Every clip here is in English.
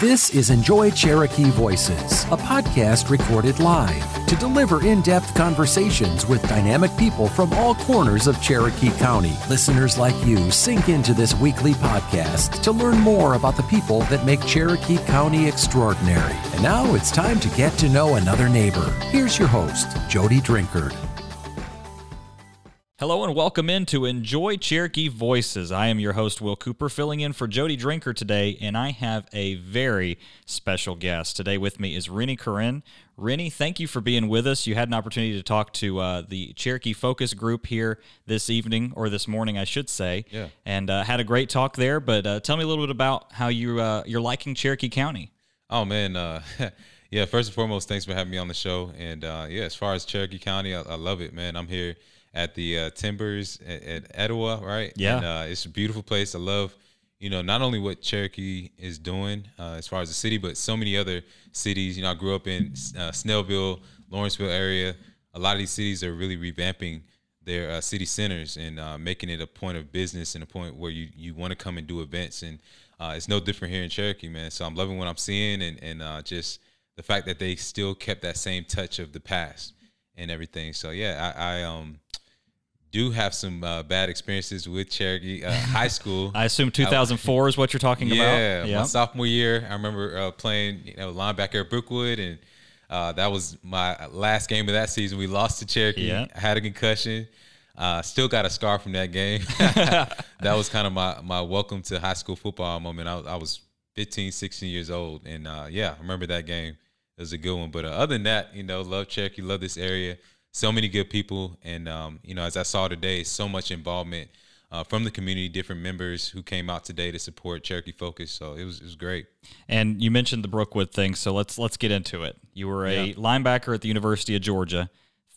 This is Enjoy Cherokee Voices, a podcast recorded live to deliver in depth conversations with dynamic people from all corners of Cherokee County. Listeners like you sink into this weekly podcast to learn more about the people that make Cherokee County extraordinary. And now it's time to get to know another neighbor. Here's your host, Jody Drinkard. Hello and welcome in to Enjoy Cherokee Voices. I am your host, Will Cooper, filling in for Jody Drinkard today, and I have a very special guest. Today with me is Rennie Curran. Rennie, thank you for being with us. You had an opportunity to talk to uh, the Cherokee Focus Group here this evening, or this morning, I should say, Yeah. and uh, had a great talk there. But uh, tell me a little bit about how you, uh, you're liking Cherokee County. Oh man, uh, yeah. First and foremost, thanks for having me on the show. And uh, yeah, as far as Cherokee County, I, I love it, man. I'm here at the uh, Timbers at, at Etowah, right? Yeah. And, uh, it's a beautiful place. I love, you know, not only what Cherokee is doing uh, as far as the city, but so many other cities. You know, I grew up in uh, Snellville, Lawrenceville area. A lot of these cities are really revamping their uh, city centers and uh, making it a point of business and a point where you, you want to come and do events. And uh, it's no different here in Cherokee, man. So I'm loving what I'm seeing and, and uh, just the fact that they still kept that same touch of the past and everything. So yeah, I, I um do have some uh, bad experiences with Cherokee uh, High School. I assume 2004 is what you're talking yeah, about. Yeah, my sophomore year, I remember uh, playing you know linebacker at Brookwood, and uh, that was my last game of that season. We lost to Cherokee. Yeah. I had a concussion. Uh, still got a scar from that game. that was kind of my my welcome to high school football moment. I, I was 15, 16 years old, and uh, yeah, I remember that game. It was a good one. But uh, other than that, you know, love Cherokee, love this area. So many good people, and um, you know, as I saw today, so much involvement uh, from the community, different members who came out today to support Cherokee Focus. So it was it was great. And you mentioned the Brookwood thing, so let's let's get into it. You were a Yeah. linebacker at the University of Georgia,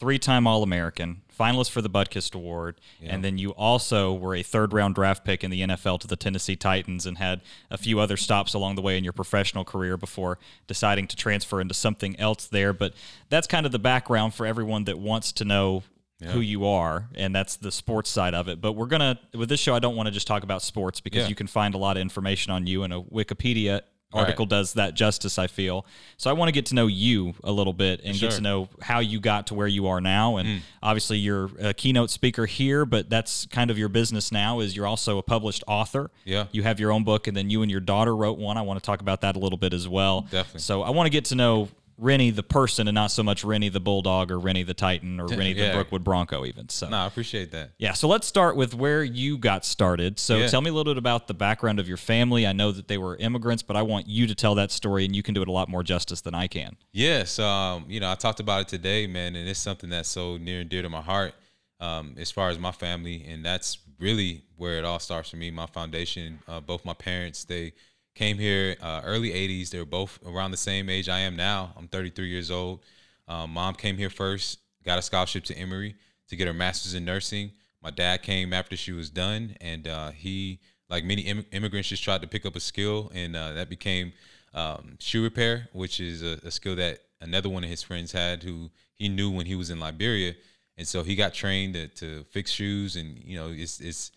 three-time All-American, finalist for the Butkus Award, and then you also were a third-round draft pick in the NFL to the Tennessee Titans, and had a few other stops along the way in your professional career before deciding to transfer into something else there. But that's kind of the background for everyone that wants to know who you are, and that's the sports side of it. But we're gonna with this show, I don't want to just talk about sports because Yeah. you can find a lot of information on you in a Wikipedia Right. article does that justice i feel so i want to get to know you a little bit and get Sure. Mm. to know how you got to where you are now and obviously you're a keynote speaker here but that's kind of your business now is you're also a published author Yeah. you have your own book and then you and your daughter wrote one i want to talk about that a little bit as well Definitely. so i want to get to know rennie the person and not so much rennie the bulldog or rennie the titan or rennie the Yeah. brookwood bronco even so No, I appreciate that. yeah, so let's start with where you got started. So Yeah. tell me a little bit about the background of your family. I know that they were immigrants, but I want you to tell that story, and you can do it a lot more justice than I can. Yes, um, you know, I talked about it today, man, and it's something that's so near and dear to my heart um, as far as my family, and that's really where it all starts for me. My foundation, uh, both my parents, they came here uh, early '80s. They were both around the same age I am now. I'm 33 years old. Um, Mom came here first, got a scholarship to Emory to get her master's in nursing. My dad came after she was done, and uh, he, like many Im- immigrants, just tried to pick up a skill, and uh, that became um, shoe repair, which is a, a skill that another one of his friends had, who he knew when he was in Liberia, and so he got trained to, to fix shoes, and you know, it's it's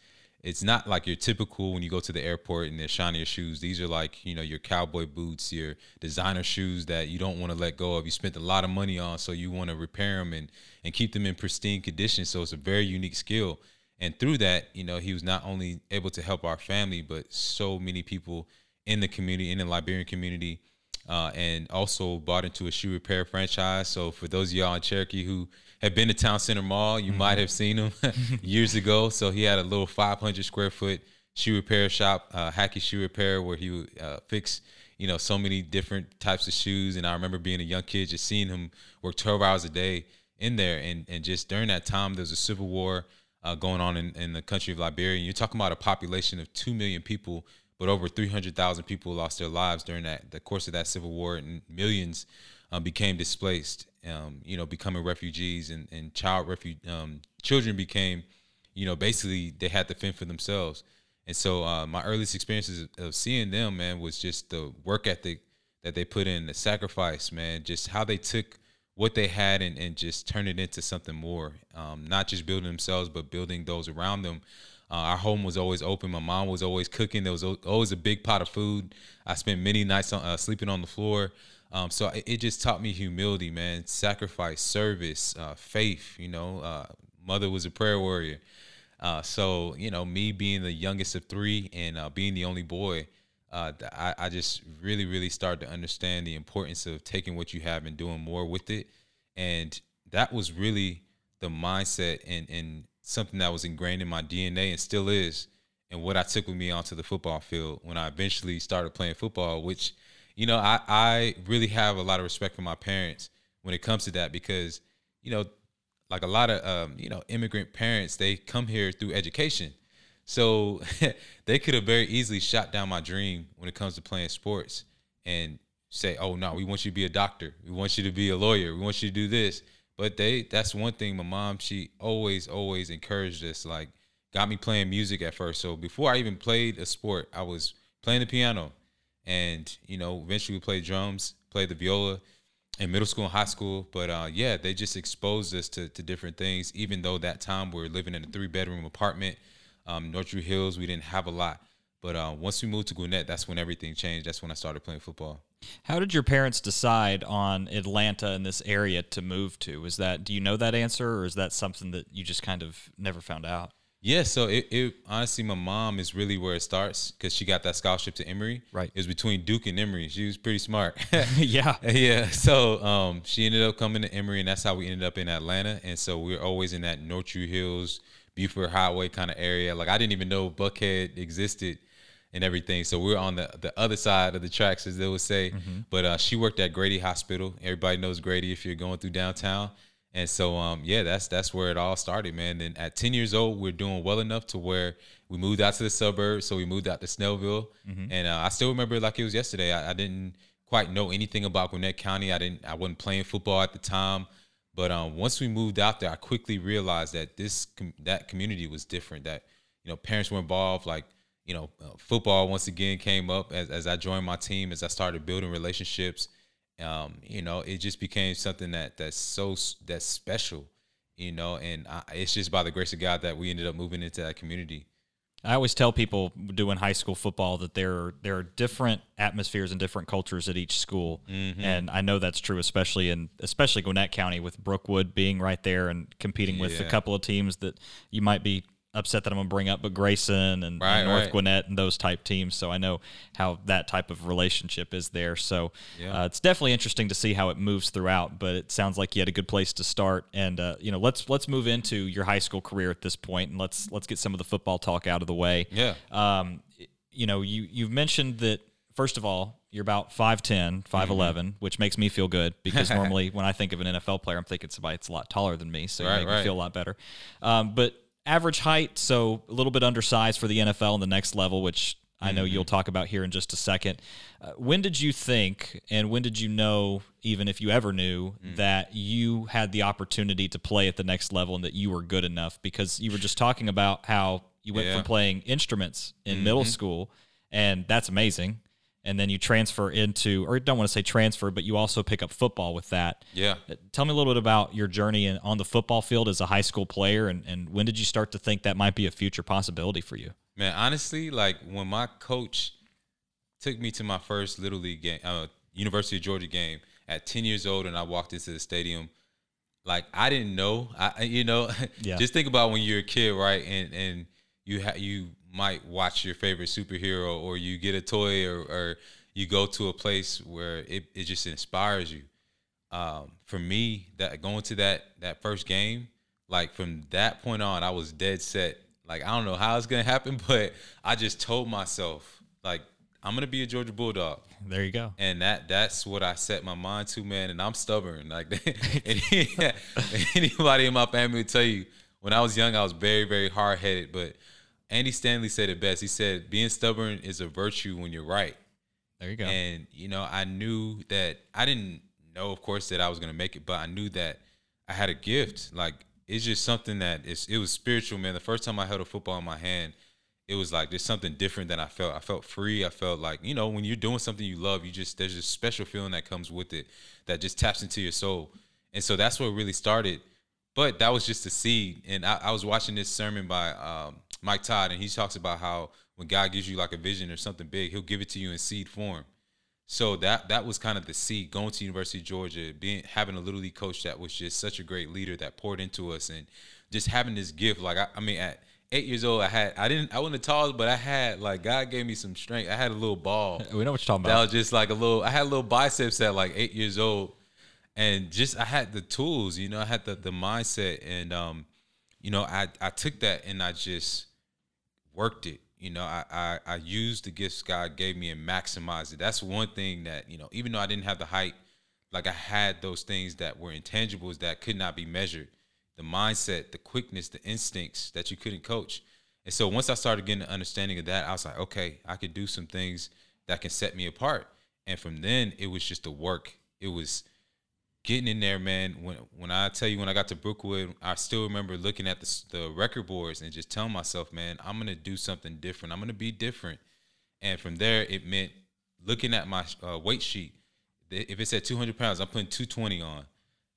it's not like your typical when you go to the airport and they're shinier shoes. These are like you know your cowboy boots, your designer shoes that you don't want to let go of. You spent a lot of money on, so you want to repair them and and keep them in pristine condition. So it's a very unique skill. And through that, you know, he was not only able to help our family, but so many people in the community, in the Liberian community, uh, and also bought into a shoe repair franchise. So for those of y'all in Cherokee who have been to Town Center Mall, you might have seen him years ago. So he had a little 500 square foot shoe repair shop, uh, Hacky Shoe Repair, where he would uh, fix, you know, so many different types of shoes. And I remember being a young kid, just seeing him work 12 hours a day in there. And and just during that time, there was a civil war uh, going on in, in the country of Liberia. And you're talking about a population of two million people, but over 300,000 people lost their lives during that the course of that civil war, and millions um, became displaced. Um, you know, becoming refugees, and and child refu- um, children became, you know, basically they had to fend for themselves. And so uh, my earliest experiences of seeing them, man, was just the work ethic that they put in, the sacrifice, man, just how they took what they had and, and just turned it into something more. Um, not just building themselves, but building those around them. Uh, our home was always open. My mom was always cooking. There was always a big pot of food. I spent many nights on, uh, sleeping on the floor. Um, so it, it, just taught me humility, man, sacrifice, service, uh, faith. You know, uh, mother was a prayer warrior. Uh, so you know, me being the youngest of three and uh, being the only boy, uh, I, I, just really, really started to understand the importance of taking what you have and doing more with it. And that was really the mindset and, and something that was ingrained in my DNA and still is. And what I took with me onto the football field when I eventually started playing football, which, you know, I, I really have a lot of respect for my parents when it comes to that because, you know, like a lot of um, you know immigrant parents they come here through education. So they could have very easily shot down my dream when it comes to playing sports and say oh no we want you to be a doctor. We want you to be a lawyer. We want you to do this. But they that's one thing my mom she always always encouraged us like got me playing music at first. So before i even played a sport i was playing the piano and you know eventually we played drums played the viola in middle school and high school. But uh, yeah, they just exposed us to, to different things. Even though that time we are living in a three bedroom apartment, um, North Druid Hills, we didn't have a lot. But uh, once we moved to Gwinnett, that's when everything changed. That's when I started playing football. How did your parents decide on Atlanta and this area to move to? Is that do you know that answer, or is that something that you just kind of never found out? Yeah, so it, it honestly, my mom is really where it starts because she got that scholarship to Emory. Right, it was between Duke and Emory. She was pretty smart. yeah, yeah. So um, she ended up coming to Emory, and that's how we ended up in Atlanta. And so we are always in that North Druid Hills, Buford Highway kind of area. Like I didn't even know Buckhead existed and everything. So we are on the the other side of the tracks, as they would say. Mm-hmm. But uh, she worked at Grady Hospital. Everybody knows Grady if you're going through downtown. And so, um, yeah, that's that's where it all started, man. And at 10 years old, we're doing well enough to where we moved out to the suburbs. So we moved out to Snellville, mm-hmm. and uh, I still remember it like it was yesterday. I, I, didn't quite know anything about Gwinnett County. I didn't. I wasn't playing football at the time. But um, once we moved out there, I quickly realized that this com- that community was different. That you know, parents were involved. Like you know, uh, football once again came up as as I joined my team, as I started building relationships um, you know, it just became something that that's so that's special, you know, and I, it's just by the grace of God that we ended up moving into that community. I always tell people doing high school football that there are, there are different atmospheres and different cultures at each school, mm-hmm. and I know that's true, especially in especially Gwinnett County with Brookwood being right there and competing with yeah. a couple of teams that you might be upset that I'm going to bring up, but Grayson and, right, and North right. Gwinnett and those type teams. So I know how that type of relationship is there. So yeah. uh, it's definitely interesting to see how it moves throughout. But it sounds like you had a good place to start. And uh, you know, let's let's move into your high school career at this point, and let's let's get some of the football talk out of the way. Yeah. Um, you know, you you've mentioned that first of all. You're about 5'10, 5'11, mm-hmm. which makes me feel good because normally when I think of an NFL player, I'm thinking somebody that's a lot taller than me. So right, you make me feel a lot better. Um, but average height, so a little bit undersized for the NFL and the next level, which I know mm-hmm. you'll talk about here in just a second. Uh, when did you think, and when did you know, even if you ever knew, mm. that you had the opportunity to play at the next level and that you were good enough? Because you were just talking about how you went yeah. from playing instruments in mm-hmm. middle school, and that's amazing and then you transfer into, or don't want to say transfer, but you also pick up football with that. Yeah. Uh, tell me a little bit about your journey in, on the football field as a high school player, and, and when did you start to think that might be a future possibility for you? Man, honestly, like when my coach took me to my first little league game, uh, University of Georgia game at 10 years old, and I walked into the stadium. Like I didn't know, I you know, yeah. just think about when you're a kid, right? And and you ha- you might watch your favorite superhero or you get a toy or, or you go to a place where it, it just inspires you. Um, for me, that going to that that first game, like from that point on, I was dead set. Like I don't know how it's gonna happen, but I just told myself like I'm gonna be a Georgia Bulldog. There you go. And that that's what I set my mind to, man. And I'm stubborn. Like anybody in my family would tell you, when I was young, I was very very hard headed, but Andy Stanley said it best. He said, "Being stubborn is a virtue when you're right." There you go. And you know, I knew that I didn't know, of course, that I was gonna make it, but I knew that I had a gift. Like it's just something that it's, it was spiritual, man. The first time I held a football in my hand, it was like there's something different than I felt. I felt free. I felt like you know when you're doing something you love, you just there's a special feeling that comes with it that just taps into your soul. And so that's what really started but that was just a seed. And I, I was watching this sermon by um, Mike Todd, and he talks about how when God gives you like a vision or something big, He'll give it to you in seed form. So that that was kind of the seed going to University of Georgia, being having a little league coach that was just such a great leader that poured into us, and just having this gift. Like I, I mean, at eight years old, I had I didn't I wasn't the tallest, but I had like God gave me some strength. I had a little ball. We know what you're talking That about. was just like a little. I had little biceps at like eight years old, and just I had the tools. You know, I had the the mindset, and um, you know, I I took that and I just worked it. You know, I, I I used the gifts God gave me and maximized it. That's one thing that you know, even though I didn't have the height, like I had those things that were intangibles that could not be measured. The mindset, the quickness, the instincts that you couldn't coach. And so once I started getting an understanding of that, I was like, okay, I could do some things that can set me apart. And from then, it was just the work. It was getting in there, man. When when I tell you when I got to Brookwood, I still remember looking at the the record boards and just telling myself, man, I'm gonna do something different. I'm gonna be different. And from there, it meant looking at my uh, weight sheet. If it's at 200 pounds, I'm putting 220 on.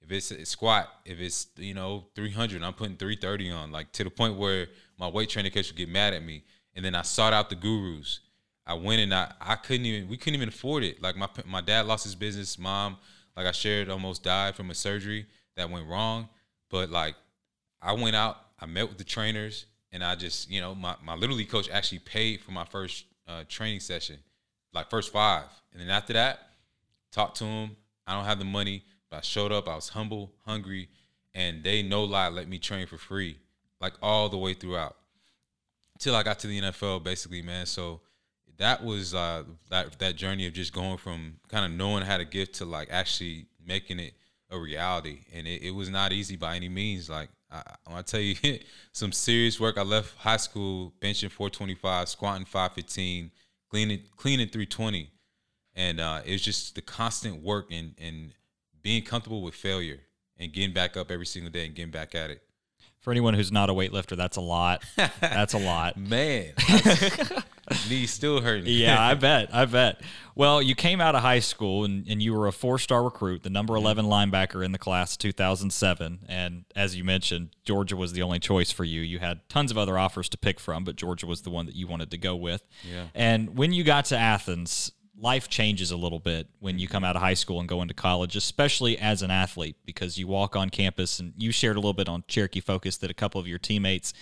If it's a squat, if it's you know 300, I'm putting 330 on. Like to the point where my weight training coach would get mad at me. And then I sought out the gurus. I went and I I couldn't even we couldn't even afford it. Like my my dad lost his business, mom like I shared almost died from a surgery that went wrong. But like I went out, I met with the trainers, and I just you know my my little league coach actually paid for my first uh, training session, like first five, and then after that, talked to him. I don't have the money, but I showed up. I was humble, hungry, and they no lie let me train for free, like all the way throughout, till I got to the NFL, basically, man. So that was uh, that that journey of just going from kind of knowing how to give to like actually making it a reality, and it, it was not easy by any means. Like I, I tell you, some serious work. I left high school benching 425, squatting 515, cleaning cleaning 320, and uh, it was just the constant work and and being comfortable with failure and getting back up every single day and getting back at it. For anyone who's not a weightlifter, that's a lot. That's a lot. Man, knee still hurting. yeah, I bet. I bet. Well, you came out of high school and, and you were a four star recruit, the number mm-hmm. 11 linebacker in the class 2007. And as you mentioned, Georgia was the only choice for you. You had tons of other offers to pick from, but Georgia was the one that you wanted to go with. Yeah. And when you got to Athens, life changes a little bit when you mm-hmm. come out of high school and go into college, especially as an athlete, because you walk on campus and you shared a little bit on Cherokee Focus that a couple of your teammates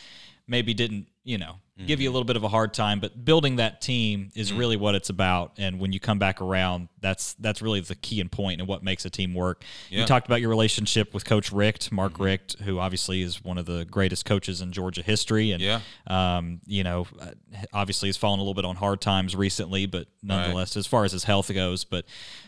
maybe didn't, you know, give you a little bit of a hard time, but building that team is really what it's about. And when you come back around, that's that's really the key and point and what makes a team work. You talked about your relationship with Coach Richt, Mark Richt, who obviously is one of the greatest coaches in Georgia history, and Yeah. um, you know, uh, obviously has fallen a little bit on hard times recently, but nonetheless, as far as his health goes, but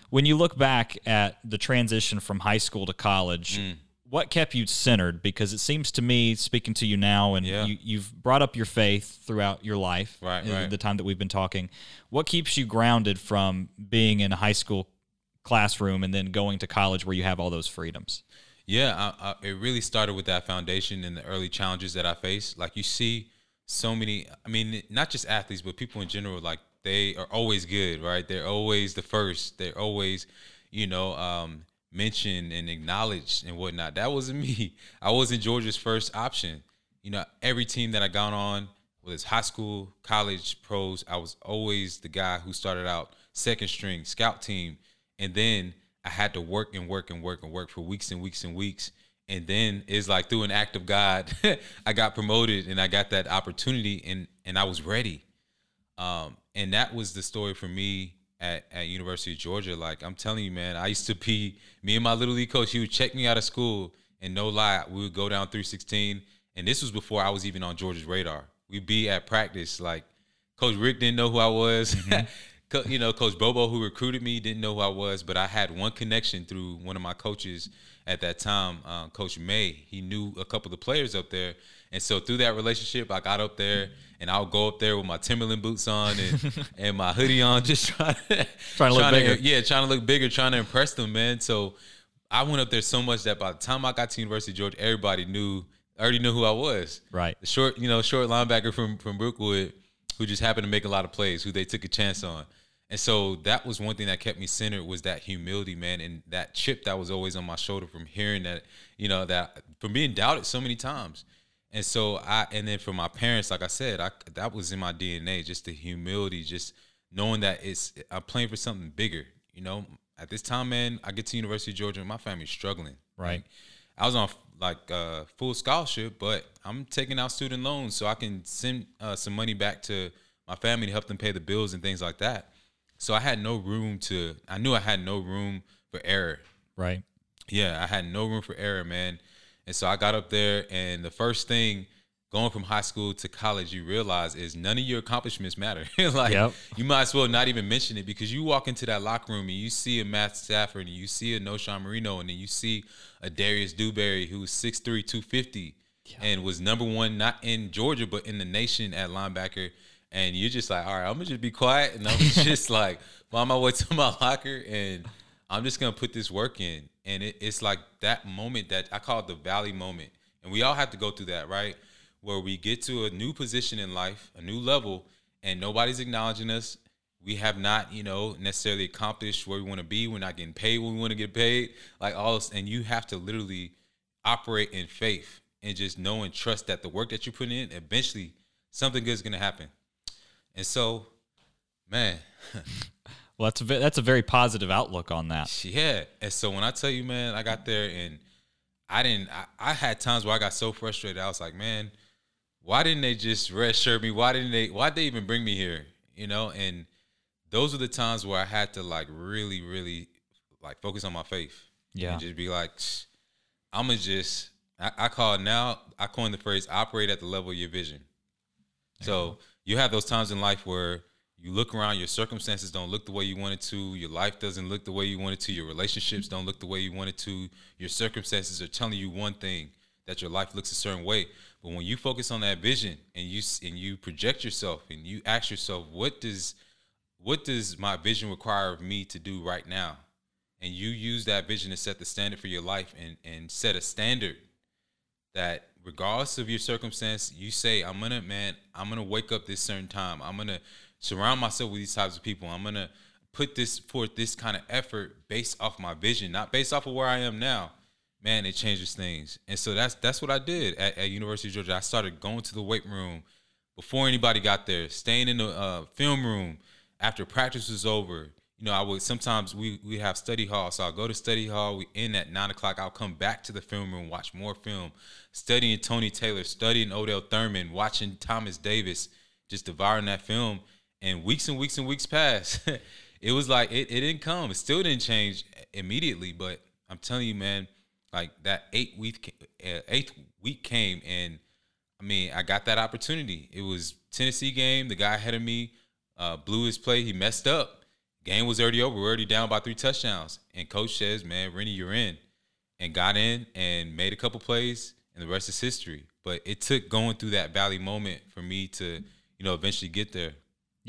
when you look back at the transition from high school to college, Mm. What kept you centered? Because it seems to me, speaking to you now, and Yeah. you, you've brought up your faith throughout your life, Right, uh, right. the time that we've been talking. What keeps you grounded from being in a high school classroom and then going to college where you have all those freedoms? Yeah, I, I, it really started with that foundation and the early challenges that I faced. Like you see so many, I mean, not just athletes, but people in general, like they are always good, right? They're always the first. They're always, you know, um, mentioned and acknowledged and whatnot. That wasn't me. I wasn't Georgia's first option. You know, every team that I got on, whether it's high school, college, pros, I was always the guy who started out second string, scout team. And then I had to work and work and work and work for weeks and weeks and weeks. And then it's like through an act of God, I got promoted and I got that opportunity and and I was ready. Um, and that was the story for me at, at University of Georgia. Like I'm telling you, man, I used to be me and my little league coach. He would check me out of school, and no lie, we would go down 316. And this was before I was even on Georgia's radar. We'd be at practice. Like Coach Richt didn't know who I was. Co- you know, Coach Bobo, who recruited me, didn't know who I was, but I had one connection through one of my coaches at that time, uh, Coach May. He knew a couple of the players up there, and so through that relationship, I got up there, and I'll go up there with my Timberland boots on and and my hoodie on, just trying to Trying to look bigger. yeah, trying to look bigger, trying to impress them, man. So I went up there so much that by the time I got to University of Georgia, everybody knew, already knew who I was. Right. The short, you know, short linebacker from from Brookwood, who just happened to make a lot of plays, who they took a chance on. And so that was one thing that kept me centered was that humility, man, and that chip that was always on my shoulder from hearing that, you know, that from being doubted so many times. And so I, and then for my parents, like I said, I that was in my DNA, just the humility, just knowing that it's I'm playing for something bigger. You know, at this time, man, I get to University of Georgia, and my family's struggling. Right. Like, I was on like uh, full scholarship, but I'm taking out student loans so I can send uh, some money back to my family to help them pay the bills and things like that. So I had no room to. I knew I had no room for error. Right. Yeah, I had no room for error, man. And so I got up there, and the first thing going from high school to college, you realize is none of your accomplishments matter. like Yep. you might as well not even mention it because you walk into that locker room and you see a Matt Stafford and you see a Knowshon Moreno and then you see a Darius Dewberry who's 6'3", 250 and was number one not in Georgia but in the nation at linebacker. And you're just like, all right, I'm gonna just be quiet and I'm just like find my way to my locker and I'm just gonna put this work in. And it, it's like that moment that I call it the valley moment. And we all have to go through that, right? Where we get to a new position in life, a new level, and nobody's acknowledging us. We have not, you know, necessarily accomplished where we want to be. We're not getting paid when we want to get paid. Like all this, and you have to literally operate in faith and just know and trust that the work that you put in, eventually something good is gonna happen. And so, man, Well, that's a that's a very positive outlook on that. Yeah. And so when I tell you, man, I got there and I didn't I, I had times where I got so frustrated. I was like, man, why didn't they just redshirt me? Why didn't they why'd they even bring me here? You know, and those are the times where I had to like really, really like focus on my faith. Yeah. And just be like, I'ma just I, I call it now, I coined the phrase operate at the level of your vision. So you have those times in life where you look around, your circumstances don't look the way you want it to, your life doesn't look the way you want it to, your relationships don't look the way you want it to, your circumstances are telling you one thing that your life looks a certain way. But when you focus on that vision and you and you project yourself and you ask yourself, what does what does my vision require of me to do right now? And you use that vision to set the standard for your life and and set a standard that regardless of your circumstance, you say, I'm gonna, man, I'm gonna wake up this certain time. I'm gonna surround myself with these types of people. I'm gonna put this forth this kind of effort based off my vision, not based off of where I am now. Man, it changes things. And so that's that's what I did at, at University of Georgia. I started going to the weight room before anybody got there, staying in the uh, film room after practice was over. You know, I would sometimes we we have study hall, so I'll go to study hall. We end at nine o'clock. I'll come back to the film room, watch more film, studying Tony Taylor, studying Odell Thurman, watching Thomas Davis, just devouring that film. And weeks and weeks and weeks passed. it was like it, it didn't come. It still didn't change immediately, but I'm telling you, man, like that eight week uh, eighth week came and I mean, I got that opportunity. It was Tennessee game. The guy ahead of me uh, blew his play. He messed up. Game was already over. We are already down by three touchdowns. And coach says, "Man, Rennie, you're in." And got in and made a couple plays, and the rest is history. But it took going through that valley moment for me to, you know, eventually get there.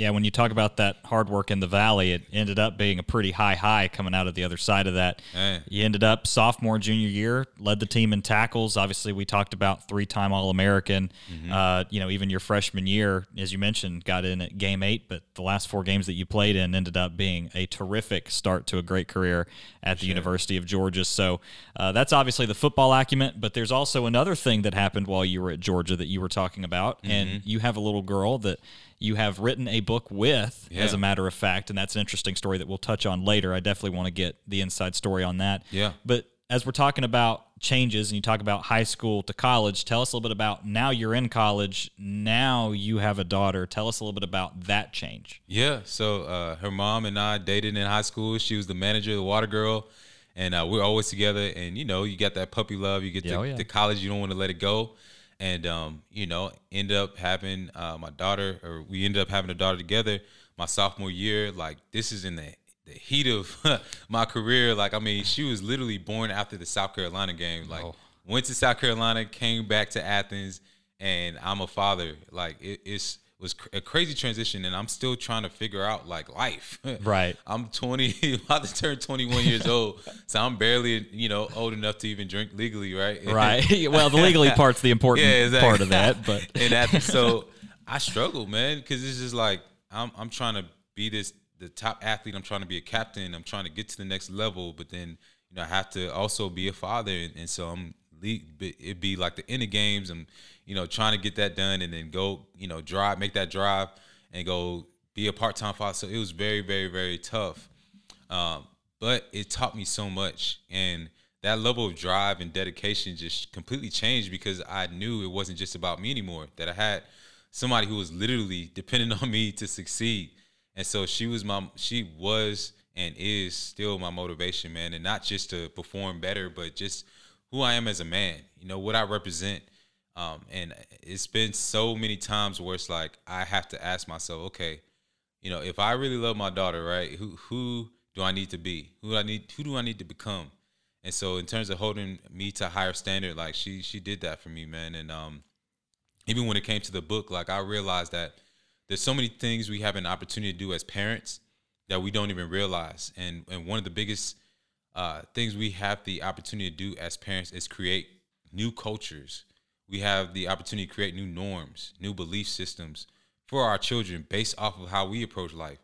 Yeah, when you talk about that hard work in the valley, it ended up being a pretty high high coming out of the other side of that. Man. You ended up sophomore, junior year, led the team in tackles. Obviously, we talked about three time All American. Uh, you know, even your freshman year, as you mentioned, got in at game eight, but the last four games that you played in ended up being a terrific start to a great career at the University of Georgia. So uh, that's obviously the football acumen, but there's also another thing that happened while you were at Georgia that you were talking about, and you have a little girl that you have written a book with, as a matter of fact, and that's an interesting story that we'll touch on later. I definitely want to get the inside story on that. Yeah. But as we're talking about changes and you talk about high school to college, tell us a little bit about now you're in college, now you have a daughter. Tell us a little bit about that change. Yeah. So uh, her mom and I dated in high school. She was the manager of the Water Girl, and uh, we're always together. And you know, you got that puppy love. You get Yeah, to, oh, yeah. to college, you don't want to let it go. And um, you know, ended up having uh, my daughter, or we ended up having a daughter together. My sophomore year, like this is in the the heat of my career. Like I mean, she was literally born after the South Carolina game. Like Oh. went to South Carolina, came back to Athens, and I'm a father. Like it, it's was cr- a crazy transition, and I'm still trying to figure out like life. Right. I'm 20, about to turn 21 years old, so I'm barely you know old enough to even drink legally, right? Right. well, the legally part's the important Yeah, exactly. part of that, but and that, so I struggle, man, because it's just like I'm I'm trying to be this the top athlete. I'm trying to be a captain. I'm trying to get to the next level, but then you know I have to also be a father, and, and so I'm it'd be like the end of games and you know trying to get that done and then go you know drive make that drive and go be a part-time father. So it was very very very tough. Um, but it taught me so much and that level of drive and dedication just completely changed because i knew it wasn't just about me anymore that i had somebody who was literally depending on me to succeed. And so she was my she was and is still my motivation man and not just to perform better but just who I am as a man, you know, what I represent. Um, and it's been so many times where it's like I have to ask myself, okay, you know, if I really love my daughter, right, who who do I need to be? Who do I need who do I need to become? And so in terms of holding me to higher standard, like she she did that for me, man. And um even when it came to the book, like I realized that there's so many things we have an opportunity to do as parents that we don't even realize. And and one of the biggest uh, things we have the opportunity to do as parents is create new cultures. We have the opportunity to create new norms, new belief systems for our children based off of how we approach life.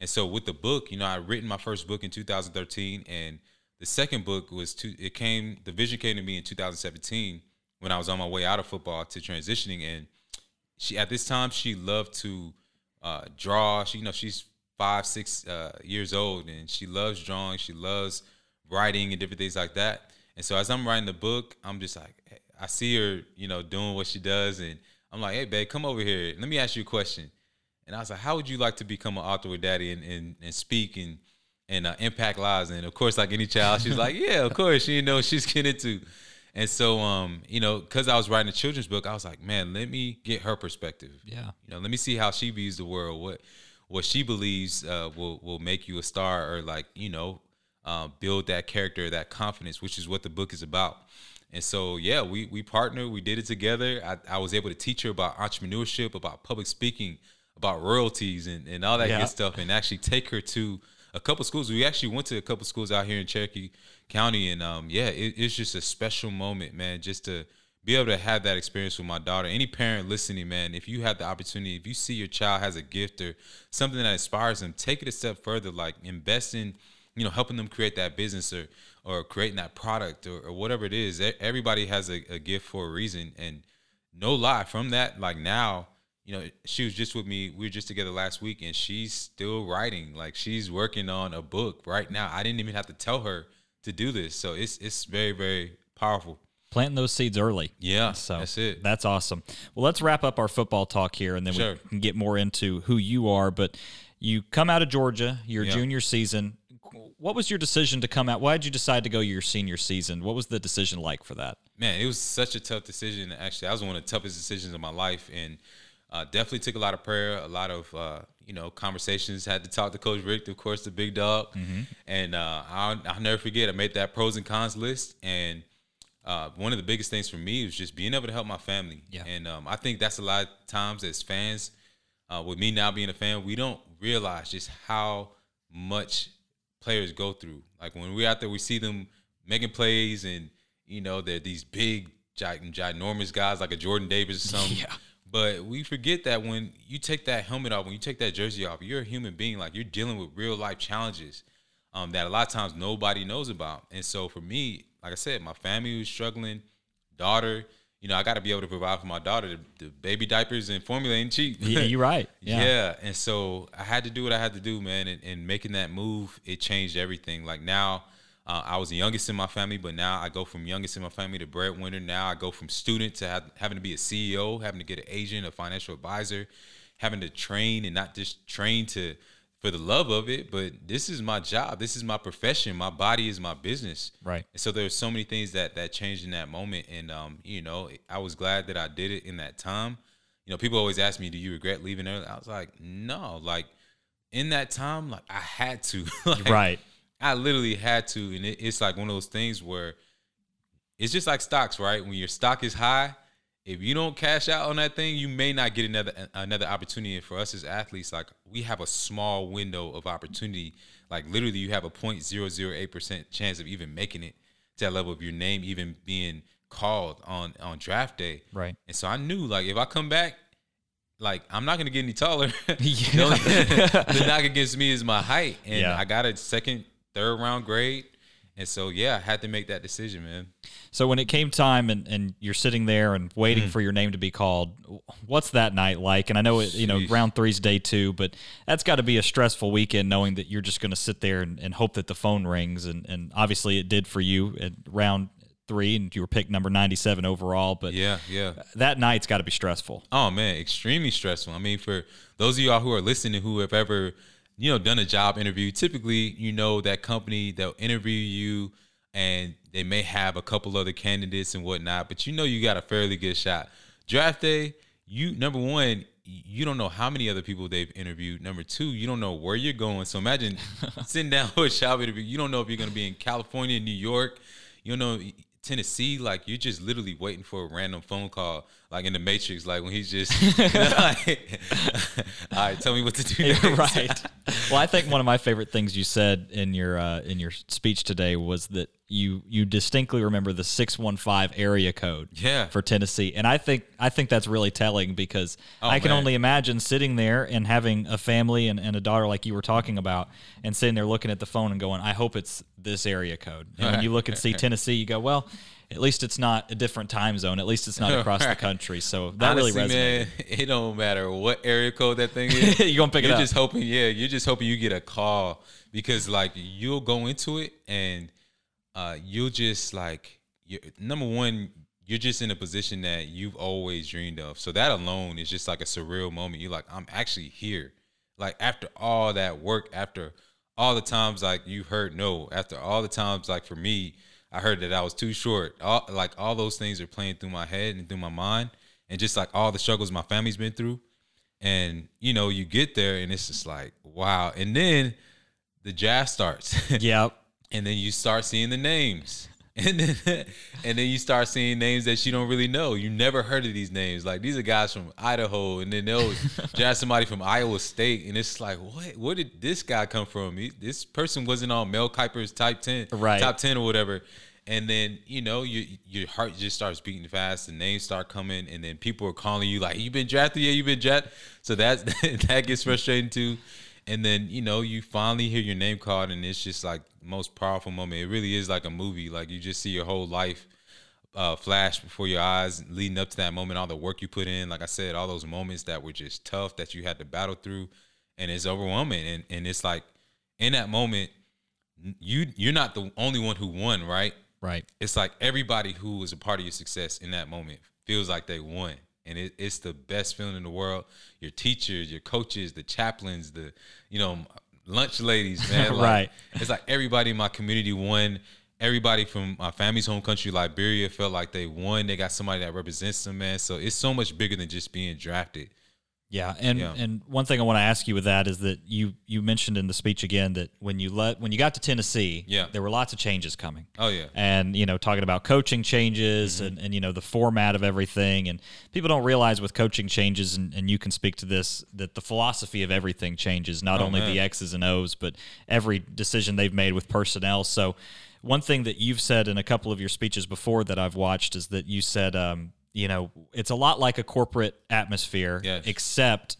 And so with the book, you know, I written my first book in 2013 and the second book was to it came the vision came to me in 2017 when I was on my way out of football to transitioning and she at this time she loved to uh, draw. She you know she's five six uh, years old and she loves drawing. She loves writing and different things like that. And so as I'm writing the book, I'm just like, I see her, you know, doing what she does, and I'm like, hey, babe, come over here. Let me ask you a question. And I was like, how would you like to become an author with daddy and, and, and speak and and uh, impact lives? And of course, like any child, she's like, yeah, of course, she know she's getting into. And so, um, you know, because I was writing a children's book, I was like, man, let me get her perspective. Yeah. You know, let me see how she views the world. What what she believes uh, will will make you a star, or like, you know, uh, build that character, that confidence, which is what the book is about. And so, yeah, we we partnered, we did it together. I, I was able to teach her about entrepreneurship, about public speaking, about royalties, and, and all that yeah. good stuff, and actually take her to a couple schools. We actually went to a couple schools out here in Cherokee County, and um, yeah, it, it's just a special moment, man, just to be able to have that experience with my daughter. Any parent listening, man, if you have the opportunity, if you see your child has a gift or something that inspires them, take it a step further. Like invest in you know helping them create that business or or creating that product or, or whatever it is everybody has a, a, gift for a reason and no lie from that like now you know she was just with me we were just together last week and she's still writing like she's working on a book right now i didn't even have to tell her to do this so it's it's very very powerful planting those seeds early. Yeah, so that's it. That's awesome. Well, let's wrap up our football talk here, and then sure. we can get more into who you are. But you come out of Georgia, your yeah. junior season what was your decision to come out? Why did you decide to go your senior season? What was the decision like for that? Man, it was such a tough decision. Actually, I was one of the toughest decisions of my life, and uh, definitely took a lot of prayer, a lot of uh, you know conversations. Had to talk to Coach Richt, of course, the big dog, mm-hmm. and uh, I'll, I'll, never forget. I made that pros and cons list, and uh, one of the biggest things for me was just being able to help my family. Yeah. And um, I think that's a lot of times as fans, uh, with me now being a fan, we don't realize just how much players go through. Like when we're out there, we see them making plays, and you know they're these big, giant, ginormous guys like a Jordan Davis or something. Yeah. But we forget that when you take that helmet off, when you take that jersey off, you're a human being. Like you're dealing with real life challenges um, that a lot of times nobody knows about. And so for me, like I said, my family was struggling, daughter you know, I got to be able to provide for my daughter. The, the, baby diapers and formula ain't cheap. yeah, you're right. Yeah. yeah. And so I had to do what I had to do, man. And, and making that move, it changed everything. Like now, uh, I was the youngest in my family, but now I go from youngest in my family to breadwinner. Now I go from student to have, having to be a CEO, having to get an agent, a financial advisor, having to train and not just train to for the love of it, but this is my job. This is my profession. My body is my business. Right. And so there's so many things that that changed in that moment, and um, you know, I was glad that I did it in that time. You know, people always ask me, "Do you regret leaving early?" I was like, "No." Like in that time, like I had to. like, right. I literally had to, and it, it's like one of those things where it's just like stocks, right? When your stock is high, if you don't cash out on that thing, you may not get another another opportunity. And for us as athletes, like we have a small window of opportunity. Like literally, you have a 0.008 percent chance of even making it to that level of your name even being called on on draft day. Right. And so I knew like if I come back, like I'm not gonna get any taller. the knock against me is my height, and yeah. I got a second, third round grade. And so yeah, I had to make that decision, man. So when it came time and, and you're sitting there and waiting mm. for your name to be called, what's that night like? And I know it, you know round three's day two, but that's got to be a stressful weekend knowing that you're just going to sit there and, and, hope that the phone rings. And, and obviously it did for you at round three, and you were picked number 97 overall. But yeah, yeah, that night's got to be stressful. Oh man, extremely stressful. I mean, for those of y'all who are listening who have ever you know done a job interview, typically you know that company they'll interview you and they may have a couple other candidates and whatnot, but you know you got a fairly good shot. Draft day, you number one, you don't know how many other people they've interviewed. Number two, you don't know where you're going. So imagine sitting down with a job interview. You don't know if you're going to be in California, New York. You don't know Tennessee, like you're just literally waiting for a random phone call, like in the Matrix, like when he's just, like, all right, tell me what to do. right. Well, I think one of my favorite things you said in your uh, in your speech today was that you you distinctly remember the six one five area code. Yeah. For Tennessee, and I think I think that's really telling because oh, I can man. only imagine sitting there and having a family and, and a daughter like you were talking about, and sitting there looking at the phone and going, I hope it's this area code. And when you look and see Tennessee, you go, well, at least it's not a different time zone. At least it's not across the country. So that Honestly, really resonated. Man, it don't matter what area code that thing is. you're gonna pick you're it up. just hoping, yeah, you're just hoping you get a call because like you'll go into it and uh, you'll just like number one, you're just in a position that you've always dreamed of. So that alone is just like a surreal moment. You're like, I'm actually here. Like after all that work, after all the times like you heard no, after all the times like for me, I heard that I was too short. All like all those things are playing through my head and through my mind, and just like all the struggles my family's been through. And you know, you get there and it's just like wow. And then the jazz starts. Yep. And then you start seeing the names. and then and then you start seeing names that you don't really know. You never heard of these names. Like these are guys from Idaho, and then they'll draft somebody from Iowa State, and it's like, what? Where did this guy come from? He, this person wasn't on Mel Kiper's type ten, right. top ten or whatever. And then you know you, your heart just starts beating fast. The names start coming, and then people are calling you like, "You've been drafted? Yeah, you've been drafted." So that's that gets frustrating too and then you know you finally hear your name called and it's just like most powerful moment. It really is like a movie like you just see your whole life uh, flash before your eyes leading up to that moment all the work you put in like i said all those moments that were just tough that you had to battle through and it's overwhelming and, and it's like in that moment you you're not the only one who won right? Right. It's like everybody who was a part of your success in that moment feels like they won and it, it's the best feeling in the world. Your teachers, your coaches, the chaplains, the you know lunch ladies, man. Like, right. It's like everybody in my community won. Everybody from my family's home country, Liberia, felt like they won. They got somebody that represents them, man. So it's so much bigger than just being drafted. Yeah, and yeah. and one thing I want to ask you with that is that you you mentioned in the speech again that when you let when you got to Tennessee, yeah. there were lots of changes coming. Oh yeah, and you know talking about coaching changes mm-hmm. and, and you know the format of everything, and people don't realize with coaching changes, and, and you can speak to this that the philosophy of everything changes, not oh, only man. the X's and O's, but every decision they've made with personnel. So one thing that you've said in a couple of your speeches before that I've watched is that you said. Um, you know, it's a lot like a corporate atmosphere, yes. except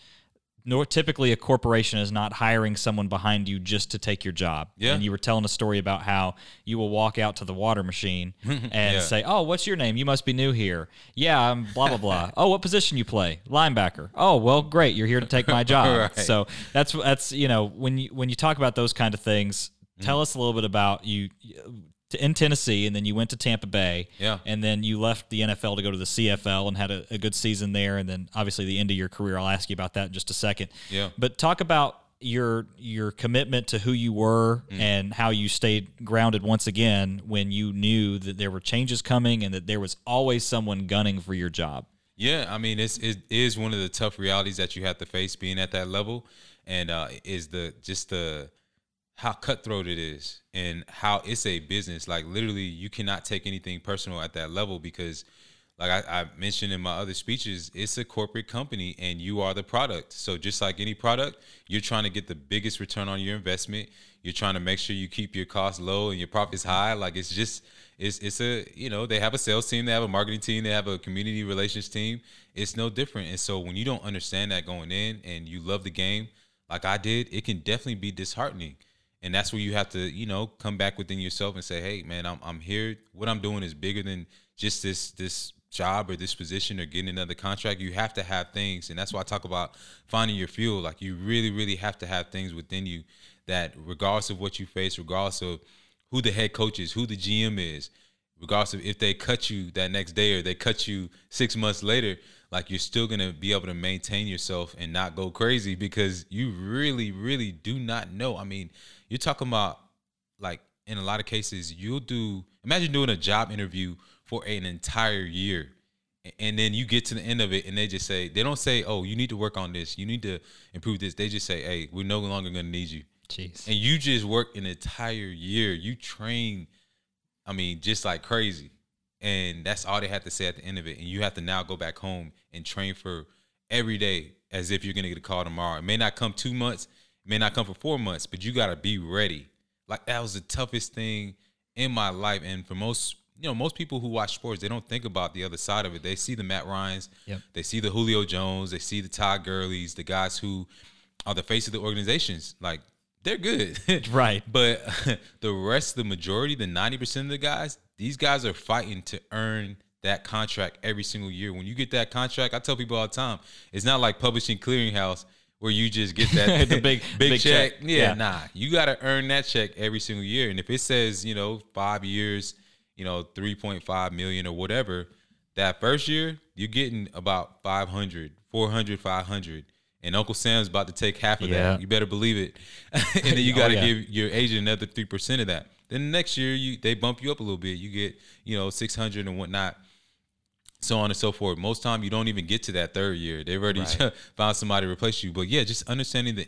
nor typically a corporation is not hiring someone behind you just to take your job. Yeah. And you were telling a story about how you will walk out to the water machine and yeah. say, "Oh, what's your name? You must be new here." Yeah, I'm blah blah blah. oh, what position you play? Linebacker. Oh, well, great. You're here to take my job. right. So that's that's you know when you when you talk about those kind of things, tell mm. us a little bit about you to, in Tennessee, and then you went to Tampa Bay. Yeah. And then you left the NFL to go to the CFL and had a, a good season there. And then obviously the end of your career. I'll ask you about that in just a second. Yeah. But talk about your your commitment to who you were mm. and how you stayed grounded once again when you knew that there were changes coming and that there was always someone gunning for your job. Yeah, I mean it's it is one of the tough realities that you have to face being at that level, and uh, is the just the how cutthroat it is and how it's a business. Like literally, you cannot take anything personal at that level because, like I, I, mentioned in my other speeches, it's a corporate company and you are the product. So just like any product, you're trying to get the biggest return on your investment. You're trying to make sure you keep your costs low and your profits high. Like it's just it's it's a you know they have a sales team, they have a marketing team, they have a community relations team. It's no different. And so when you don't understand that going in and you love the game like I did, it can definitely be disheartening and that's where you have to you know come back within yourself and say hey man i'm, I'm here. What i'm doing is bigger than just this this job or this position or getting another contract. You have to have things. And that's why i talk about finding your fuel. Like you really really have to have things within you that regardless of what you face regardless of who the head coach is who the gm is regardless of if they cut you that next day or they cut you six months later like you're still gonna be able to maintain yourself and not go crazy because you really really do not know. I mean you're talking about like in a lot of cases you'll do imagine doing a job interview for an entire year and then you get to the end of it and they just say they don't say oh you need to work on this. You need to improve this. They just say hey we're no longer going to need you. Jeez. and you just work an entire year. You train i mean just like crazy. And that's all they have to say at the end of it. And you have to now go back home and train for every day as if you're going to get a call tomorrow. It may not come two months may not come for four months, but you got to be ready. Like that was the toughest thing in my life. And for most, you know, most people who watch sports, they don't think about the other side of it. They see the Matt Ryans, Yep. they see the Julio Jones, they see the Todd Gurleys, the guys who are the face of the organizations. Like they're good, Right. But the rest, the majority, the ninety percent of the guys, these guys are fighting to earn that contract every single year. When you get that contract, I tell people all the time, it's not like publishing clearinghouse where you just get that The big- big, big check. check. Yeah, Yeah. nah. You got to earn that check every single year. And if it says, you know, 5 years, you know, 3.5 million or whatever, that first year, you're getting about 500, 400, 500. And Uncle Sam's about to take half of Yeah. that. You better believe it. and then you Oh, got to yeah. give your agent another 3% of that. Then the next year, you they bump you up a little bit. You get, you know, 600 and whatnot so on and so forth. Most time you don't even get to that third year. They've already Right. found somebody to replace you. But yeah, just understanding the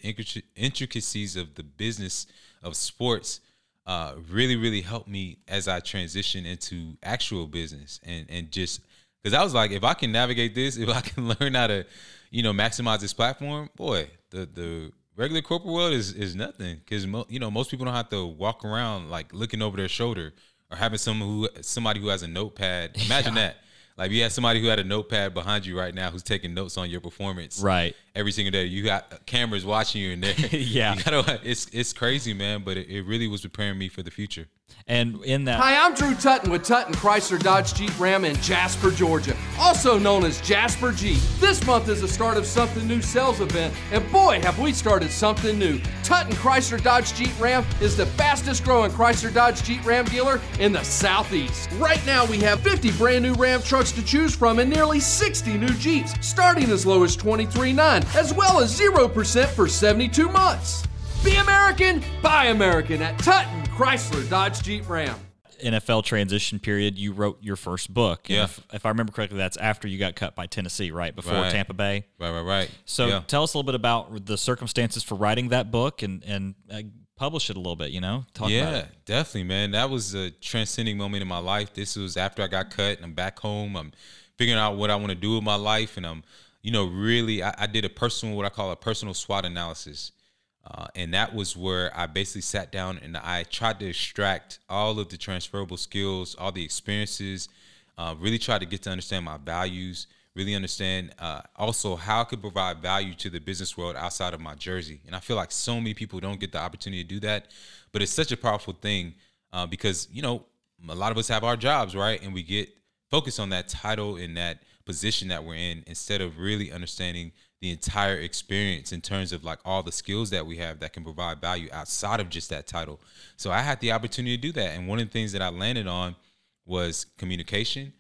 intricacies of the business of sports uh, really, really helped me as I transition into actual business and and just because I was like, if I can navigate this, if I can learn how to, you know, maximize this platform, boy, the the regular corporate world is is nothing because mo- you know most people don't have to walk around like looking over their shoulder or having someone who somebody who has a notepad. Imagine that. Like you have somebody who had a notepad behind you right now who's taking notes on your performance. Right. Every single day. You got cameras watching you in there. Yeah. Gotta, it's it's crazy, man, but it, it really was preparing me for the future. And in that Hi, I'm Drew Tutton with Tutton Chrysler Dodge Jeep Ram in Jasper, Georgia, also known as Jasper Jeep. This month is the start of something new sales event, and boy, have we started something new. Tutton Chrysler Dodge Jeep Ram is the fastest growing Chrysler Dodge Jeep Ram dealer in the Southeast. Right now, we have 50 brand new Ram trucks to choose from and nearly 60 new Jeeps, starting as low as 23.9, as well as 0% for 72 months. Be American, buy American at Tutton Chrysler Dodge Jeep Ram. NFL transition period, you wrote your first book. Yeah. If, if I remember correctly, that's after you got cut by Tennessee, right? Before Right. Tampa Bay. Right, right, right. So yeah. tell us a little bit about the circumstances for writing that book and and uh, publish it a little bit. You know, talk yeah, about it. definitely, man. That was a transcending moment in my life. This was after I got cut. And I'm back home. I'm figuring out what I want to do with my life, and I'm, you know, really, I, I did a personal, what I call a personal SWOT analysis, uh, and that was where I basically sat down and I tried to extract all of the transferable skills, all the experiences, uh, really tried to get to understand my values. Really understand uh, also how I could provide value to the business world outside of my jersey, and I feel like so many people don't get the opportunity to do that, but it's such a powerful thing uh, because you know a lot of us have our jobs right and we get focused on that title and that position that we're in instead of really understanding the entire experience in terms of like all the skills that we have that can provide value outside of just that title so i had the opportunity to do that and one of the things that i landed on was communication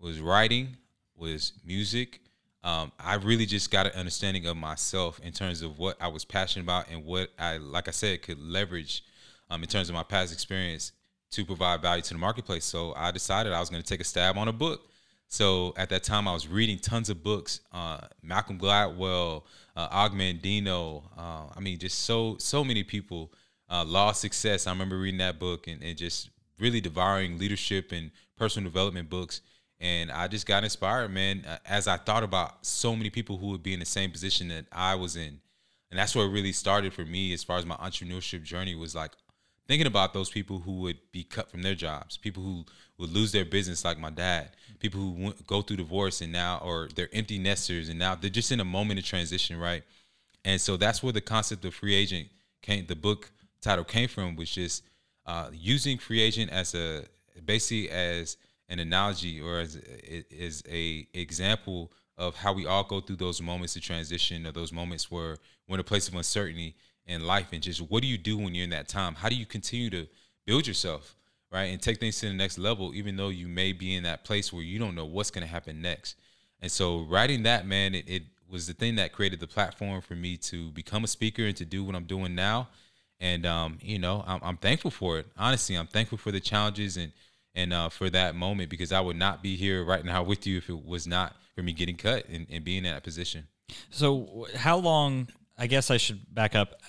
was writing was music um, i really just got an understanding of myself in terms of what i was passionate about and what i like i said could leverage um, in terms of my past experience to provide value to the marketplace. So I decided I was going to take a stab on a book. So at that time, I was reading tons of books: uh, Malcolm Gladwell, uh, Og Mandino. Uh, I mean, just so so many people. Uh, Law of Success. I remember reading that book and, and just really devouring leadership and personal development books. And I just got inspired, man, uh, as I thought about so many people who would be in the same position that I was in. And that's where it really started for me as far as my entrepreneurship journey was like thinking about those people who would be cut from their jobs, people who would lose their business, like my dad, people who went, go through divorce and now, or they're empty nesters and now they're just in a moment of transition, right? And so that's where the concept of free agent came. The book title came from was just uh, using free agent as a basically as an analogy or as is a example of how we all go through those moments of transition or those moments where we're in a place of uncertainty in life and just what do you do when you're in that time how do you continue to build yourself right and take things to the next level even though you may be in that place where you don't know what's going to happen next and so writing that man it, it was the thing that created the platform for me to become a speaker and to do what i'm doing now and um, you know I'm, I'm thankful for it honestly i'm thankful for the challenges and and uh, for that moment because I would not be here right now with you if it was not for me getting cut and, and being in that position. So, how long? I guess I should back up.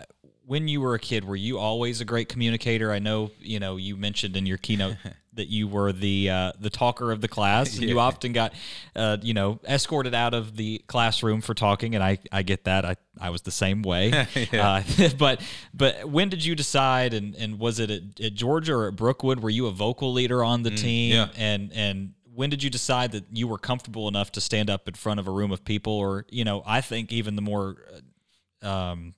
When you were a kid, were you always a great communicator? I know you know you mentioned in your keynote that you were the uh, the talker of the class, and yeah. you often got uh, you know escorted out of the classroom for talking, and I I get that. I I was the same way. uh, but but when did you decide, and and was it at, at, Georgia or at Brookwood? Were you a vocal leader on the mm, team? Yeah. And and when did you decide that you were comfortable enough to stand up in front of a room of people, or you know, I think even the more uh, um,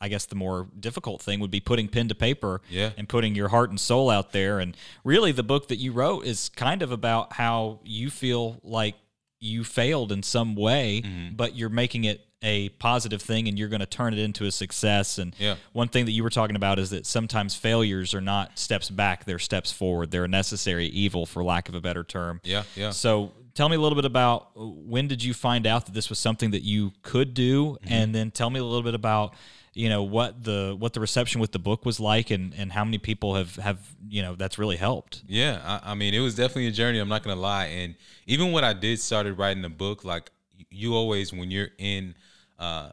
I guess the more difficult thing would be putting pen to paper yeah. and putting your heart and soul out there. And really, the book that you wrote is kind of about how you feel like you failed in some way, mm-hmm. but you're making it a positive thing and you're going to turn it into a success. And yeah. one thing that you were talking about is that sometimes failures are not steps back, they're steps forward. They're a necessary evil, for lack of a better term. Yeah, yeah. So tell me a little bit about when did you find out that this was something that you could do? Mm-hmm. And then tell me a little bit about you know what the what the reception with the book was like and and how many people have have you know that's really helped. Yeah I, I, mean it was definitely a journey i'm not gonna lie. And even when i did started writing the book like you always when you're in uh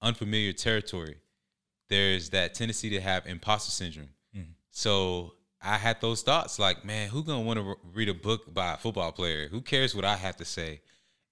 unfamiliar territory there's that tendency to have imposter syndrome. Mm-hmm. so i had those thoughts like man who gonna want to re- read a book by a football player? Who cares what i have to say?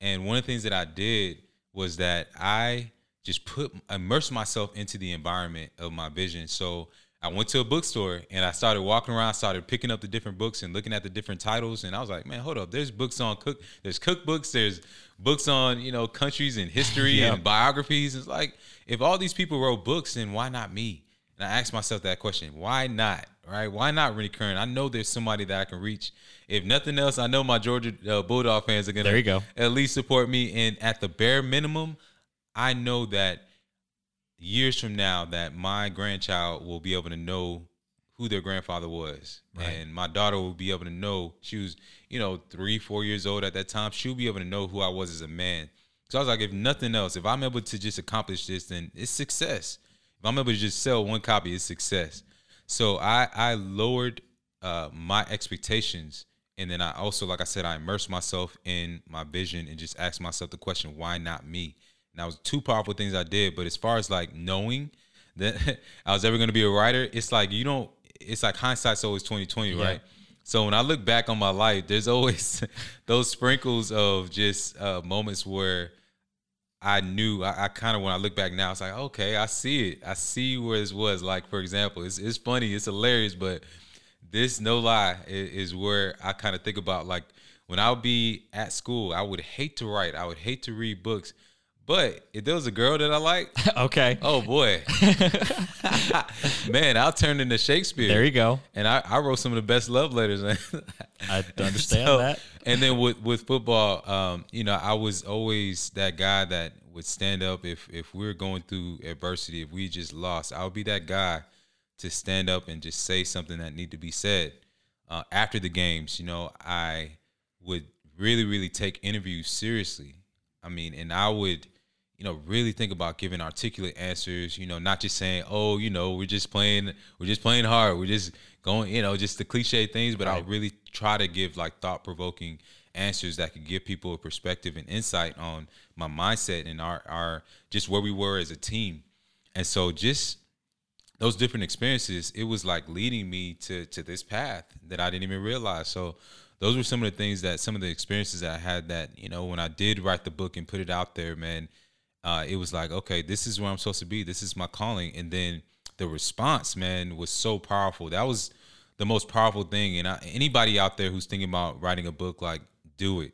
And one of the things that i did was that i just put immerse myself into the environment of my vision. So I went to a bookstore and I started walking around, started picking up the different books and looking at the different titles. And I was like, man, hold up. There's books on cook, there's cookbooks, there's books on, you know, countries and history yeah. and biographies. It's like, if all these people wrote books, then why not me? And I asked myself that question. Why not? Right? Why not Rennie Curran? I know there's somebody that I can reach. If nothing else, I know my Georgia uh, Bulldog fans are gonna there you go. at least support me. And at the bare minimum, I know that years from now that my grandchild will be able to know who their grandfather was. Right. And my daughter will be able to know she was, you know, three, four years old at that time. She'll be able to know who I was as a man. So I was like, if nothing else, if I'm able to just accomplish this, then it's success. If I'm able to just sell one copy, it's success. So I I lowered uh, my expectations, and then I also, like I said, I immersed myself in my vision and just asked myself the question, why not me? And that was two powerful things I did. But as far as like knowing that I was ever going to be a writer, it's like you don't. It's like hindsight's always twenty twenty, yeah. right? So when I look back on my life, there's always those sprinkles of just uh, moments where I knew. I, I kind of when I look back now, it's like okay, I see it. I see where this was. Like for example, it's it's funny, it's hilarious, but this no lie is, is where I kind of think about like when I would be at school, I would hate to write. I would hate to read books but if there was a girl that I like, okay. Oh boy, man, I'll turn into Shakespeare. There you go. And I, I wrote some of the best love letters. I understand so, that. And then with with football, um, you know, I was always that guy that would stand up if if we are going through adversity, if we just lost, I would be that guy to stand up and just say something that need to be said. Uh, after the games, you know, I would really really take interviews seriously. I mean, and I would you know, really think about giving articulate answers, you know, not just saying, oh, you know, we're just playing, we're just playing hard. We're just going, you know, just the cliche things, but right. I really try to give like thought provoking answers that could give people a perspective and insight on my mindset and our, our, just where we were as a team. And so just those different experiences, it was like leading me to, to this path that I didn't even realize. So those were some of the things that some of the experiences that I had that, you know, when I did write the book and put it out there, man, uh, it was like, okay, this is where I'm supposed to be. This is my calling. And then the response, man, was so powerful. That was the most powerful thing. And I, anybody out there who's thinking about writing a book, like, do it.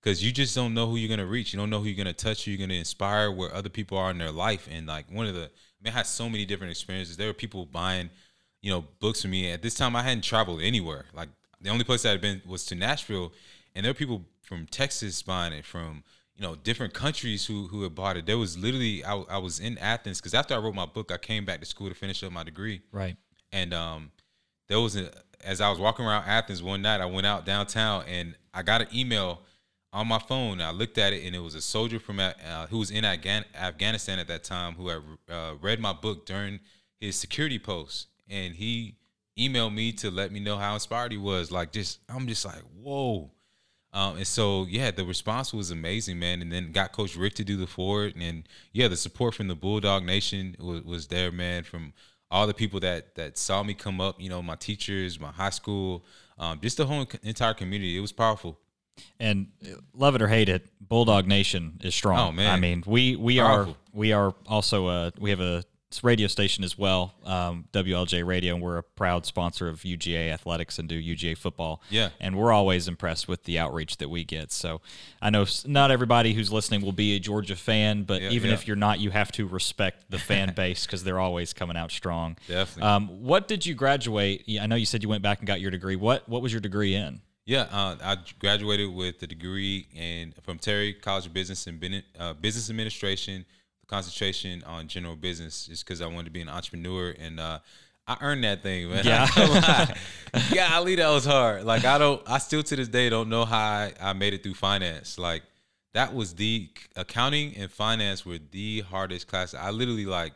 Because you just don't know who you're going to reach. You don't know who you're going to touch, you're going to inspire, where other people are in their life. And like one of the I mean, I had so many different experiences. There were people buying, you know, books for me. At this time, I hadn't traveled anywhere. Like the only place I had been was to Nashville, and there were people from Texas buying it, from you know different countries who who had bought it. There was literally I, I was in Athens because after I wrote my book, I came back to school to finish up my degree. Right. And um, there was a as I was walking around Athens one night, I went out downtown and I got an email on my phone. I looked at it, and it was a soldier from uh, who was in Afghan- Afghanistan at that time who had uh, read my book during his security post, and he emailed me to let me know how inspired he was. Like, just I'm just like, whoa. Um, and so yeah, the response was amazing, man. And then got Coach Richt to do the foreword, and yeah, the support from the Bulldog Nation was, was there, man. From all the people that that saw me come up, you know, my teachers, my high school, um, just the whole entire community. It was powerful. And love it or hate it, Bulldog Nation is strong. Oh man! I mean, we we Powerful. are we are also uh we have a radio station as well, um, WLJ Radio, and we're a proud sponsor of UGA athletics and do UGA football. Yeah, and we're always impressed with the outreach that we get. So I know not everybody who's listening will be a Georgia fan, but yeah, even yeah. if you're not, you have to respect the fan base because they're always coming out strong. Definitely. Um, what did you graduate? I know you said you went back and got your degree. What what was your degree in? Yeah, uh, I graduated with a degree in from Terry College of Business and uh, Business Administration, concentration on general business, just because I wanted to be an entrepreneur, and uh, I earned that thing, man. Yeah, yeah. I golly, that was hard. Like I don't, I still to this day don't know how I, I made it through finance. Like that was the accounting and finance were the hardest class. I literally like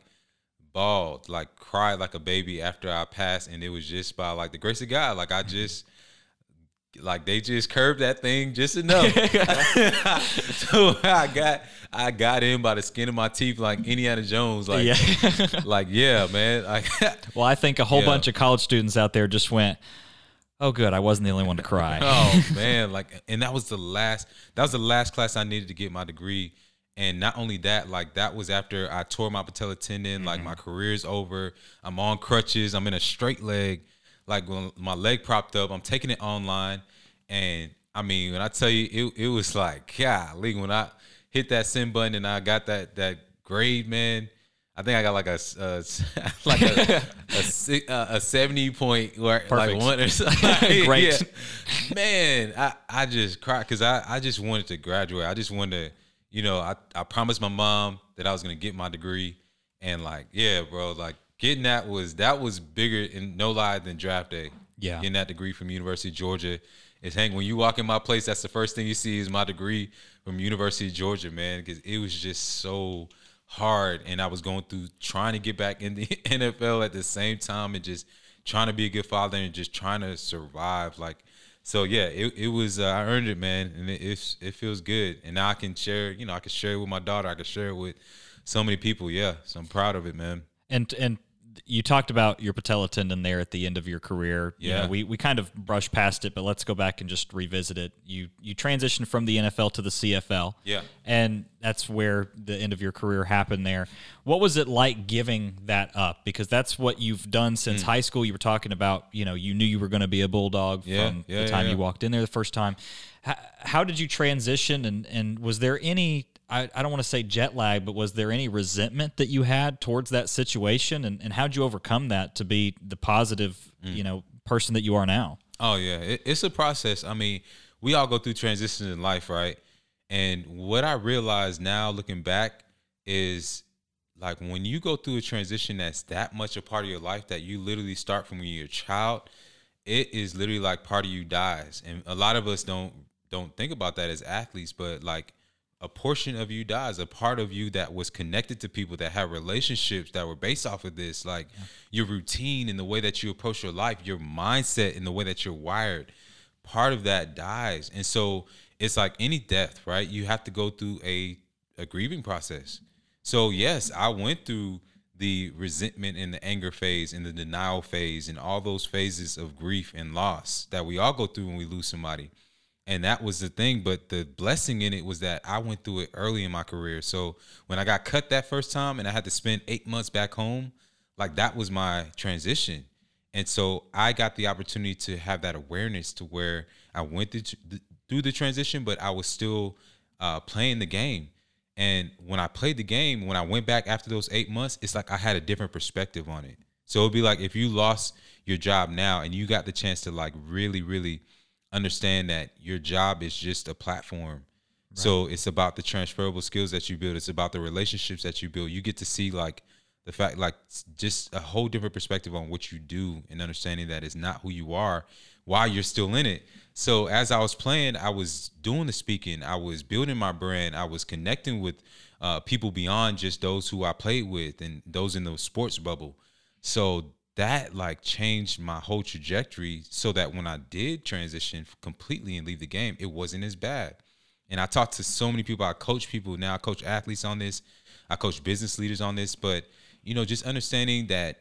bawled, like cried like a baby after I passed, and it was just by like the grace of God. Like I just like they just curved that thing just enough. so I got I got in by the skin of my teeth like Indiana Jones. Like yeah. like yeah, man. Like, well, I think a whole yeah. bunch of college students out there just went, Oh good, I wasn't the only one to cry. oh man, like and that was the last that was the last class I needed to get my degree. And not only that, like that was after I tore my patella tendon, mm-hmm. like my career's over. I'm on crutches, I'm in a straight leg like when my leg propped up, I'm taking it online, and I mean, when I tell you, it it was like, golly, when I hit that send button and I got that that grade, man. I think I got like a uh, like a a, a, a, seventy point Perfect. like one or something. Great, yeah. man. I, I just cried because I, I just wanted to graduate. I just wanted to, you know, I, I promised my mom that I was gonna get my degree, and like, yeah, bro, like getting that was that was bigger in no lie than draft day. Yeah, getting that degree from University of Georgia is hang when you walk in my place. That's the first thing you see is my degree from University of Georgia, man, because it was just so hard, and I was going through trying to get back in the NFL at the same time, and just trying to be a good father and just trying to survive, like. So yeah, it, it was uh, I earned it, man, and it, it it feels good. And now I can share, you know, I can share it with my daughter. I can share it with so many people. Yeah, so I'm proud of it, man. And and you talked about your patella tendon there at the end of your career. Yeah, you know, we we kind of brushed past it, but let's go back and just revisit it. You you transitioned from the NFL to the CFL. Yeah, and that's where the end of your career happened. There, what was it like giving that up? Because that's what you've done since mm. high school. You were talking about, you know, you knew you were going to be a bulldog yeah, from yeah, the time yeah, you walked in there the first time. How, how did you transition, and and was there any I, I don't want to say jet lag, but was there any resentment that you had towards that situation, and, and how'd you overcome that to be the positive, mm. you know, person that you are now? Oh yeah, it, it's a process. I mean, we all go through transitions in life, right? And what I realize now, looking back, is like when you go through a transition that's that much a part of your life that you literally start from when you're a child, it is literally like part of you dies. And a lot of us don't don't think about that as athletes, but like a portion of you dies, a part of you that was connected to people that had relationships that were based off of this, like yeah. your routine and the way that you approach your life, your mindset and the way that you're wired, part of that dies. And so it's like any death, right? You have to go through a, a grieving process. So yes, I went through the resentment and the anger phase and the denial phase and all those phases of grief and loss that we all go through when we lose somebody and that was the thing but the blessing in it was that i went through it early in my career. So when i got cut that first time and i had to spend eight months back home like that was my transition. And so i got the opportunity to have that awareness to where i went through the transition but i was still uh, playing the game. And when I played the game, when I went back after those eight months, it's like I had a different perspective on it. So it'd be like if you lost your job now and you got the chance to like really, really understand that your job is just a platform. Right. So it's about the transferable skills that you build. It's about the relationships that you build. You get to see like the fact like just a whole different perspective on what you do and understanding that it's not who you are while you're still in it. So as I was playing, I was doing the speaking, I was building my brand, I was connecting with uh, people beyond just those who I played with and those in the sports bubble. So that like changed my whole trajectory so that when I did transition completely and leave the game, it wasn't as bad. And I talked to so many people. I coach people now. I coach athletes on this. I coach business leaders on this. But you know, just understanding that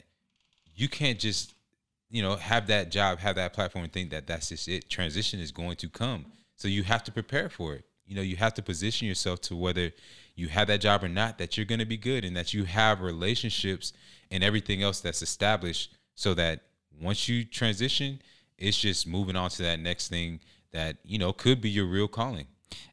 you can't just you know have that job, have that platform, and think that that's just it. Transition is going to come. So you have to prepare for it. You know, you have to position yourself to whether you have that job or not, that you're going to be good and that you have relationships and everything else that's established so that once you transition, it's just moving on to that next thing that, you know, could be your real calling.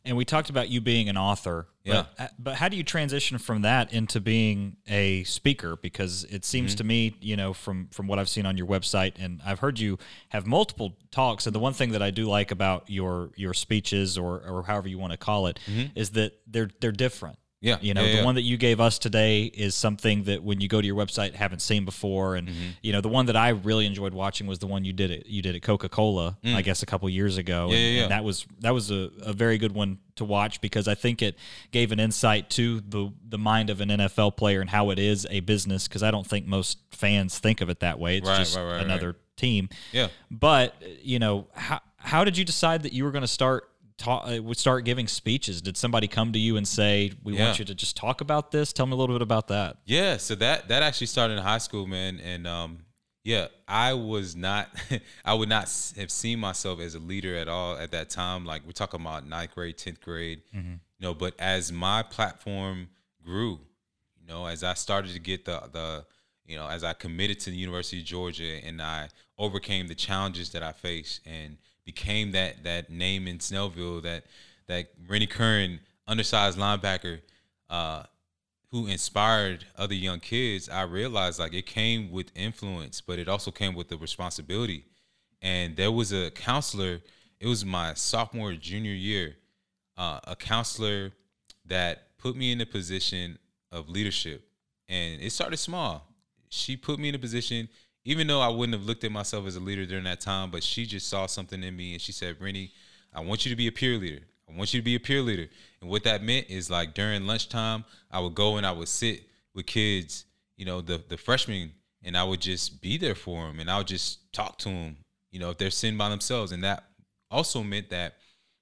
And we talked about you being an author. Yeah. But, uh, but how do you transition from that into being a speaker? Because it seems mm-hmm. to me, you know, from from what I've seen on your website, and I've heard you have multiple talks. And the one thing that I do like about your your speeches, or or however you want to call it, mm-hmm. is that they're they're different. Yeah. You know, yeah, the yeah. one that you gave us today is something that when you go to your website haven't seen before. And mm-hmm. you know, the one that I really enjoyed watching was the one you did it you did at Coca Cola, mm. I guess a couple years ago. Yeah, and, yeah, and that was that was a, a very good one to watch because I think it gave an insight to the the mind of an NFL player and how it is a business because I don't think most fans think of it that way. It's right, just right, right, another team. Yeah. But, you know, how how did you decide that you were going to start talk, uh, would start giving speeches? Did somebody come to you and say, "We Yeah. want you to just talk about this"? Tell me a little bit about that. Yeah, so that that actually started in high school, man, and um, yeah, I was not, I would not have seen myself as a leader at all at that time. Like we're talking about ninth grade, tenth grade, you know. But as my platform grew, you know, as I started to get the the, you know, as I committed to the University of Georgia and I overcame the challenges that I faced and became that that name in Snellville, that that Rennie Curran, undersized linebacker, uh, who inspired other young kids, I realized like it came with influence, but it also came with the responsibility. And there was a counselor, it was my sophomore, junior year, uh, a counselor that put me in a position of leadership. And it started small. She put me in a position, even though I wouldn't have looked at myself as a leader during that time, but she just saw something in me and she said, Rennie, I want you to be a peer leader. I want you to be a peer leader. And what that meant is like during lunchtime, I would go and I would sit with kids, you know, the the freshmen, and I would just be there for them, and I would just talk to them, you know, if they're sitting by themselves. And that also meant that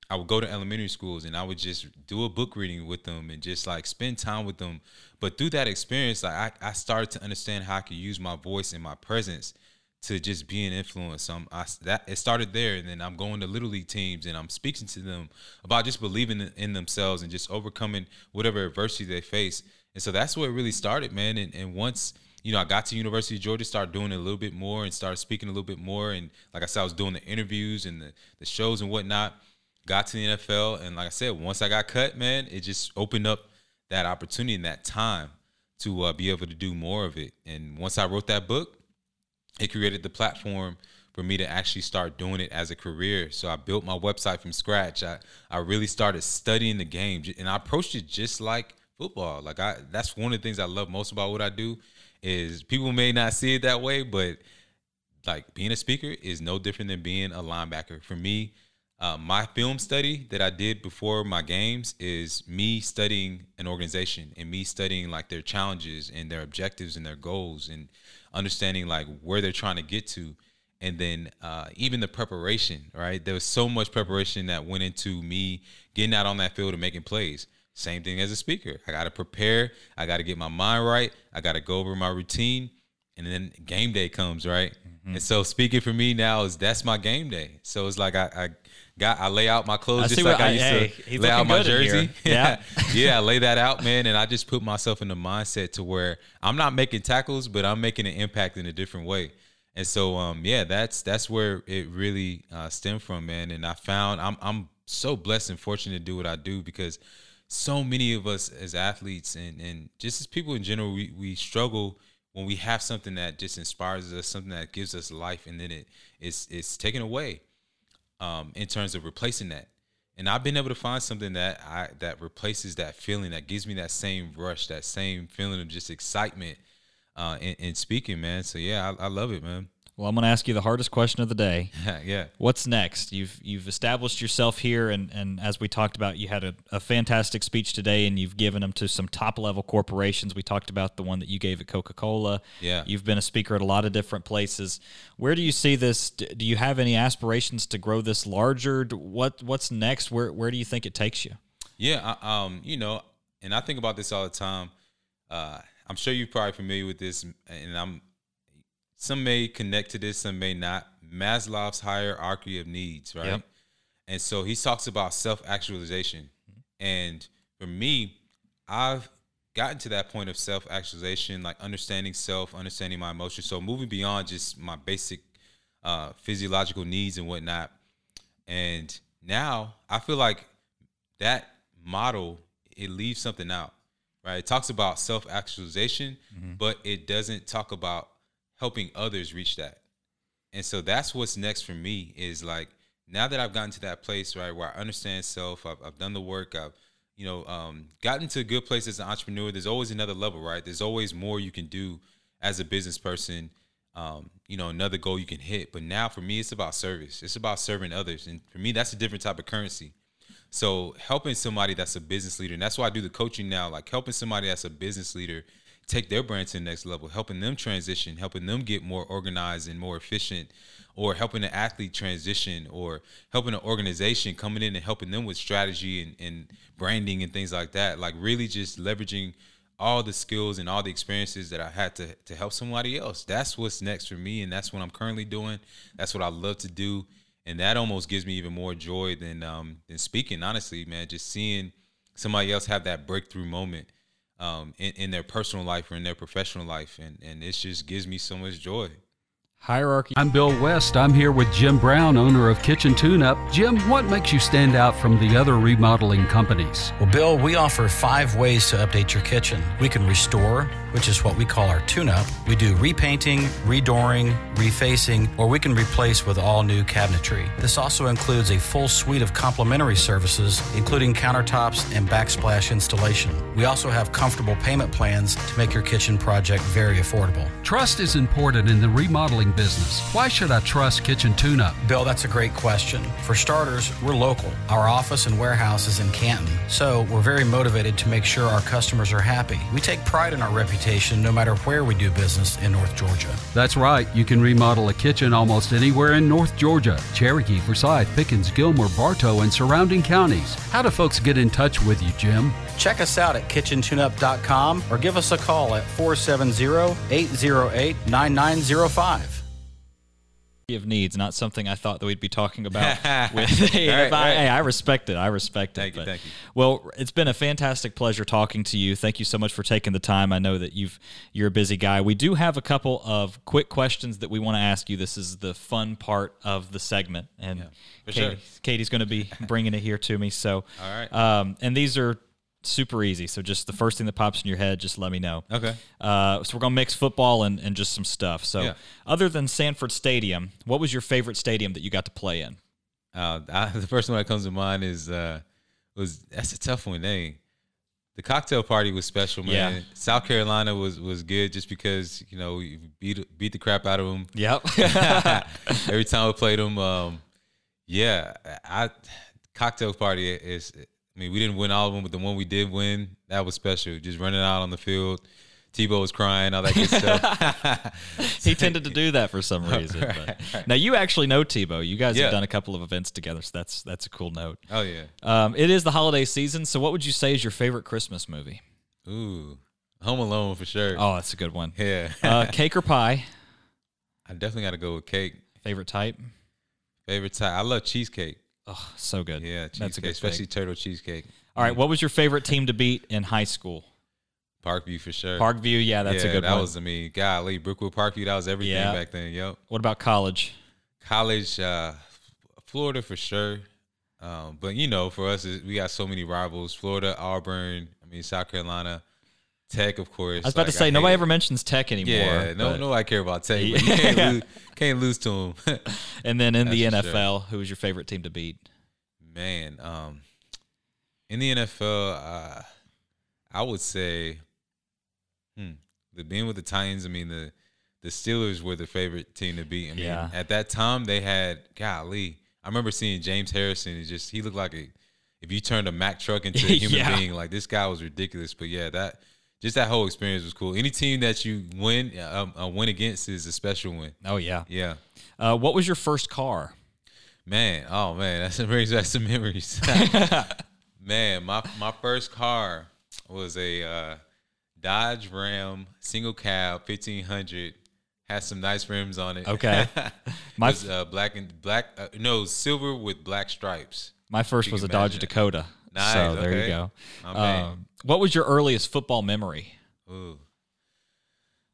I would go to elementary schools and I would just do a book reading with them and just like spend time with them. But through that experience, like I, I started to understand how I could use my voice and my presence to just be an influence. Um, I that it started there, and then I'm going to little league teams and I'm speaking to them about just believing in, in themselves and just overcoming whatever adversity they face. And so that's where it really started, man. And, and once you know I got to University of Georgia, started doing it a little bit more and started speaking a little bit more. And like I said, I was doing the interviews and the, the shows and whatnot. Got to the NFL, and like I said, once I got cut, man, it just opened up that opportunity and that time to uh, be able to do more of it. And once I wrote that book, it created the platform for me to actually start doing it as a career. So I built my website from scratch. I, I really started studying the game and I approached it just like football. Like I that's one of the things I love most about what I do is people may not see it that way, but like being a speaker is no different than being a linebacker. For me, uh, my film study that I did before my games is me studying an organization and me studying like their challenges and their objectives and their goals and understanding like where they're trying to get to. And then uh, even the preparation, right? There was so much preparation that went into me getting out on that field and making plays. Same thing as a speaker. I got to prepare. I got to get my mind right. I got to go over my routine. And then game day comes, right? Mm-hmm. And so speaking for me now is that's my game day. So it's like I, I got I lay out my clothes I just like what- I used hey, to lay out my good in here. jersey. Yeah. yeah, I lay that out, man, and I just put myself in the mindset to where I'm not making tackles, but I'm making an impact in a different way. And so, um, yeah, that's that's where it really uh, stemmed from, man. And I found I'm I'm so blessed and fortunate to do what I do because so many of us as athletes and and just as people in general, we we struggle when we have something that just inspires us, something that gives us life, and then it it's it's taken away um, in terms of replacing that. And I've been able to find something that I that replaces that feeling, that gives me that same rush, that same feeling of just excitement uh, in, in speaking, man. So yeah, I, I love it, man. Well, I'm going to ask you the hardest question of the day. yeah. What's next? You've you've established yourself here, and, and as we talked about, you had a, a fantastic speech today, and you've given them to some top level corporations. We talked about the one that you gave at Coca Cola. Yeah. You've been a speaker at a lot of different places. Where do you see this? Do you have any aspirations to grow this larger? What what's next? Where where do you think it takes you? Yeah. I, um. You know, and I think about this all the time. Uh, I'm sure you're probably familiar with this, and I'm some may connect to this, some may not. Maslow's hierarchy of needs, right? Yep. And so he talks about self actualization. And for me, I've gotten to that point of self actualization, like understanding self, understanding my emotions. So moving beyond just my basic uh, physiological needs and whatnot. And now I feel like that model, it leaves something out, right? It talks about self actualization, mm-hmm. but it doesn't talk about helping others reach that. And so that's what's next for me is like now that I've gotten to that place right where I understand self, I've, I've done the work, I've you know um, gotten to a good place as an entrepreneur. There's always another level, right? There's always more you can do as a business person. Um, you know, another goal you can hit. But now for me, it's about service. It's about serving others, and for me, that's a different type of currency. So helping somebody that's a business leader, and that's why I do the coaching now. Like helping somebody that's a business leader take their brand to the next level, helping them transition, helping them get more organized and more efficient, or helping an athlete transition, or helping an organization coming in and helping them with strategy and, and branding and things like that. Like really just leveraging all the skills and all the experiences that I had to to help somebody else. That's what's next for me, and that's what I'm currently doing. That's what I love to do, and that almost gives me even more joy than um than speaking. Honestly, man, just seeing somebody else have that breakthrough moment um, in, in their personal life or in their professional life, and and it just gives me so much joy. Hierarchy. I'm Bill West. I'm here with Jim Brown, owner of Kitchen Tune Up. Jim, what makes you stand out from the other remodeling companies? Well, Bill, we offer five ways to update your kitchen. We can restore, which is what we call our tune up. We do repainting, redooring, refacing, or we can replace with all new cabinetry. This also includes a full suite of complimentary services, including countertops and backsplash installation. We also have comfortable payment plans to make your kitchen project very affordable. Trust is important in the remodeling business. Why should I trust Kitchen Tune Up? Bill, that's a great question. For starters, we're local. Our office and warehouse is in Canton, so we're very motivated to make sure our customers are happy. We take pride in our reputation no matter where we do business in North Georgia. That's right. You can remodel a kitchen almost anywhere in North Georgia Cherokee, Forsyth, Pickens, Gilmer, Bartow, and surrounding counties. How do folks get in touch with you, Jim? Check us out at kitchentuneup.com or give us a call at 470 808 9905 of needs, not something I thought that we'd be talking about. with, hey, right, I, right. hey, I respect it. I respect thank it. You, thank you. Well, it's been a fantastic pleasure talking to you. Thank you so much for taking the time. I know that you've you're a busy guy. We do have a couple of quick questions that we want to ask you. This is the fun part of the segment, and yeah, Katie, sure. Katie's going to be bringing it here to me. So, all right. Um, and these are super easy. So just the first thing that pops in your head, just let me know. Okay. Uh, so we're gonna mix football and, and just some stuff. So Yeah. other than Sanford Stadium, what was your favorite stadium that you got to play in? Uh, I, the first one that comes to mind is uh, was that's a tough one. Eh? The cocktail party was special, man. Yeah. South Carolina was was good just because you know we beat beat the crap out of them Yep. every time we played them. Um, yeah, I cocktail party is. I mean, we didn't win all of them, but the one we did win, that was special. Just running out on the field. Tebow was crying, all that good stuff. he tended to do that for some reason. Right, but. Now you actually know Tebow. You guys Yeah. have done a couple of events together, so that's that's a cool note. Oh yeah. Um, it is the holiday season, so what would you say is your favorite Christmas movie? Ooh, Home Alone for sure. Oh, that's a good one. yeah. Uh, cake or pie? I definitely got to go with cake. Favorite type? Favorite type. I love cheesecake. Oh, so good. Yeah, cheesecake, that's a good especially turtle cheesecake. All right, what was your favorite team to beat in high school? Parkview for sure. Parkview, yeah, that's yeah, a good that one. was I mean, golly, Brookwood Parkview, that was everything Yeah. back then. Yep. What about college? College, uh, Florida for sure. Um, but you know, for us, we got so many rivals: Florida, Auburn. I mean, South Carolina, Tech, of course. I was about like, to say nobody ever mentions Tech anymore. Yeah, no, no, I care about Tech. But you can't, lose, can't lose to them. and then in the NFL, sure. who was your favorite team to beat? Man, um, in the NFL, uh, I would say, hmm, the being with the Titans. I mean, the the Steelers were the favorite team to beat. I mean, yeah. at that time they had golly. I remember seeing James Harrison. He just he looked like a if you turned a Mack truck into a human yeah. being. Like this guy was ridiculous. But yeah, that just that whole experience was cool. Any team that you win um, a win against is a special win. Oh yeah, yeah. Uh, what was your first car? Man, oh man, that brings back some memories. man, my my first car was a uh, Dodge Ram single cab fifteen hundred. Has some nice rims on it. Okay, my was, uh, black and black. Uh, no, silver with black stripes. My first was a Dodge Dakota. Nice. So there okay. you go. Um, what was your earliest football memory? Ooh.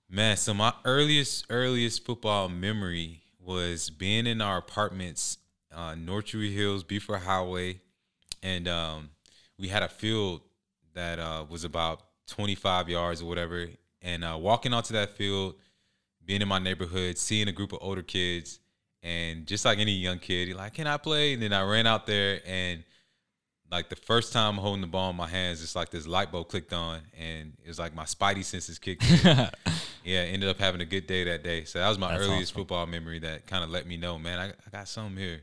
Man, so my earliest earliest football memory was being in our apartments on North Druid Hills, Buford Highway, and um, we had a field that uh, was about 25 yards or whatever. And uh, walking onto that field, being in my neighborhood, seeing a group of older kids, and just like any young kid, you're like, "Can I play?" And then I ran out there, and like the first time holding the ball in my hands, it's like this light bulb clicked on, and it was like my spidey senses kicked in. yeah, ended up having a good day that day. So that was my That's earliest awesome. football memory that kind of let me know, man, I, I got something here.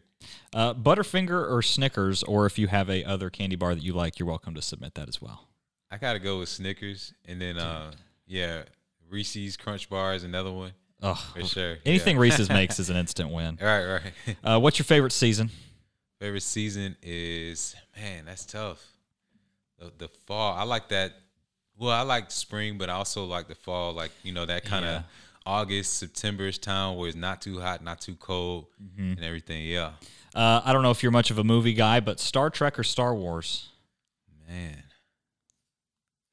Uh, Butterfinger or Snickers, or if you have a other candy bar that you like, you're welcome to submit that as well. I gotta go with Snickers, and then uh, yeah, Reese's Crunch Bar is another one. Oh, for sure. Anything yeah. Reese's makes is an instant win. All right, right. Uh, what's your favorite season? Favorite season is man, that's tough. The, the fall. I like that. Well, I like spring, but I also like the fall. Like you know that kind of yeah. August, Septemberish time where it's not too hot, not too cold, mm-hmm. and everything. Yeah. Uh, I don't know if you're much of a movie guy, but Star Trek or Star Wars? Man.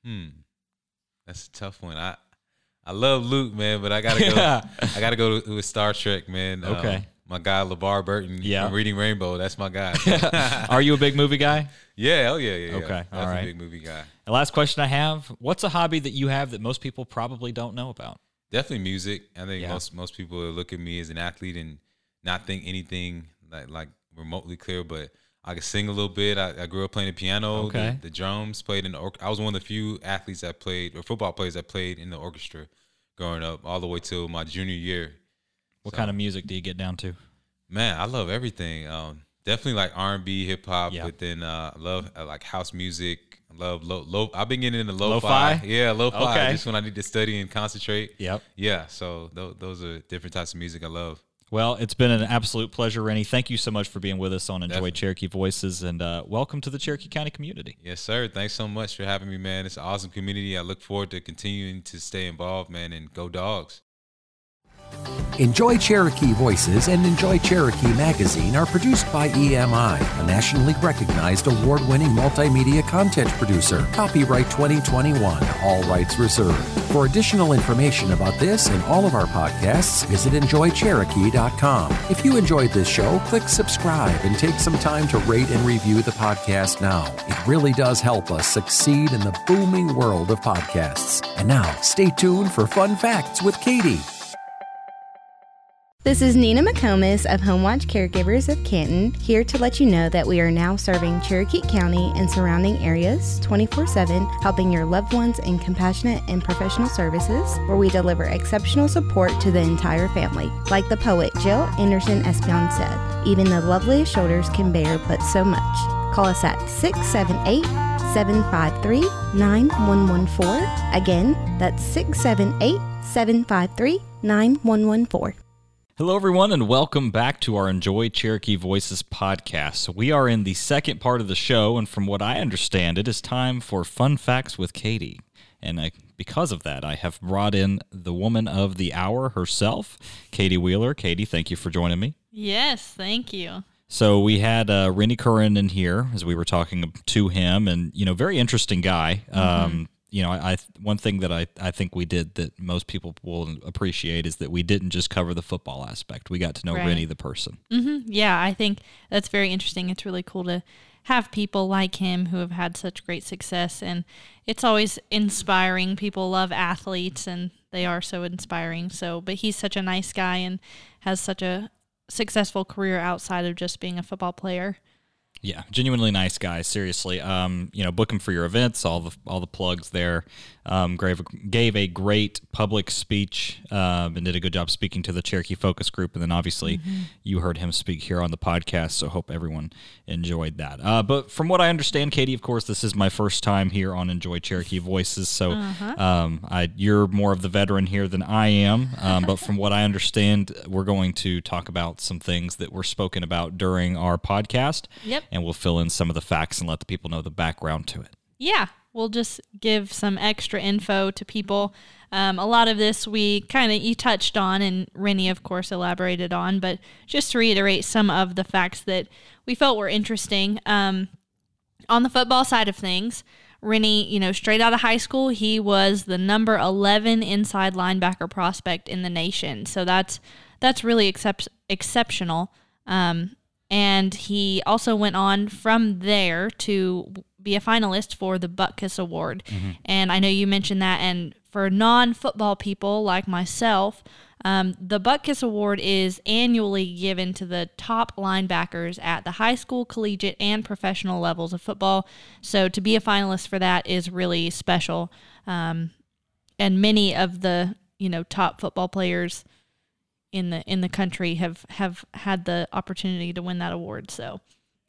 Hmm. That's a tough one. I I love Luke, man, but I gotta go. I gotta go with Star Trek, man. Okay. Um, my guy LeVar Burton yeah. from Reading Rainbow. That's my guy. Are you a big movie guy? Yeah, oh yeah, yeah. Okay, yeah. all right. a big movie guy. The last question I have: What's a hobby that you have that most people probably don't know about? Definitely music. I think yeah. most most people look at me as an athlete and not think anything like like remotely clear, but I can sing a little bit. I, I grew up playing the piano, okay. the, the, drums. Played in the. Or- I was one of the few athletes that played or football players that played in the orchestra growing up, all the way till my junior year. What so, kind of music do you get down to? Man, I love everything. Um, definitely like R and B, hip hop, yeah. but then uh, I love uh, like house music. I love low, low. I've been getting into lo-fi. lo-fi? Yeah, lo-fi. Okay. Just when I need to study and concentrate. Yep. Yeah. So th- those are different types of music I love. Well, it's been an absolute pleasure, Rennie. Thank you so much for being with us on Enjoy Definitely. Cherokee Voices, and uh, welcome to the Cherokee County community. Yes, sir. Thanks so much for having me, man. It's an awesome community. I look forward to continuing to stay involved, man, and go dogs. Enjoy Cherokee Voices and Enjoy Cherokee Magazine are produced by EMI, a nationally recognized award winning multimedia content producer. Copyright 2021, all rights reserved. For additional information about this and all of our podcasts, visit enjoycherokee.com. If you enjoyed this show, click subscribe and take some time to rate and review the podcast now. It really does help us succeed in the booming world of podcasts. And now, stay tuned for fun facts with Katie. This is Nina McComas of Homewatch Caregivers of Canton, here to let you know that we are now serving Cherokee County and surrounding areas 24 7, helping your loved ones in compassionate and professional services, where we deliver exceptional support to the entire family. Like the poet Jill Anderson Espion said, even the loveliest shoulders can bear but so much. Call us at 678 753 9114. Again, that's 678 753 9114. Hello, everyone, and welcome back to our Enjoy Cherokee Voices podcast. We are in the second part of the show, and from what I understand, it is time for Fun Facts with Katie. And I, because of that, I have brought in the woman of the hour herself, Katie Wheeler. Katie, thank you for joining me. Yes, thank you. So we had uh, Rennie Curran in here as we were talking to him, and you know, very interesting guy. Mm-hmm. Um, you know, I, I one thing that I, I think we did that most people will appreciate is that we didn't just cover the football aspect. We got to know Right. Rennie the person. Mm-hmm. Yeah, I think that's very interesting. It's really cool to have people like him who have had such great success, and it's always inspiring. People love athletes, and they are so inspiring. So, but he's such a nice guy and has such a successful career outside of just being a football player. Yeah, genuinely nice guy. Seriously, um, you know, book him for your events. All the all the plugs there. Um, gave gave a great public speech um, and did a good job speaking to the Cherokee Focus Group. And then obviously you heard him speak here on the podcast. So hope everyone enjoyed that. Uh, but from what I understand, Katie, of course, this is my first time here on Enjoy Cherokee Voices. So um, I you're more of the veteran here than I am. Um, but from what I understand, we're going to talk about some things that were spoken about during our podcast Yep. and we'll fill in some of the facts and let the people know the background to it. Yeah, we'll just give some extra info to people. Um, a lot of this we kind of you touched on, and Rennie, of course, elaborated on. But just to reiterate some of the facts that we felt were interesting um, on the football side of things. Rennie, you know, straight out of high school, he was the number 11 inside linebacker prospect in the nation. So that's that's really excep- exceptional. Um, and he also went on from there to be a finalist for the Butkus Award. And I know you mentioned that. And for non football people like myself, um, the Butkus Award is annually given to the top linebackers at the high school, collegiate, and professional levels of football. So to be a finalist for that is really special. Um, and many of the you know top football players in the in the country have have had the opportunity to win that award. So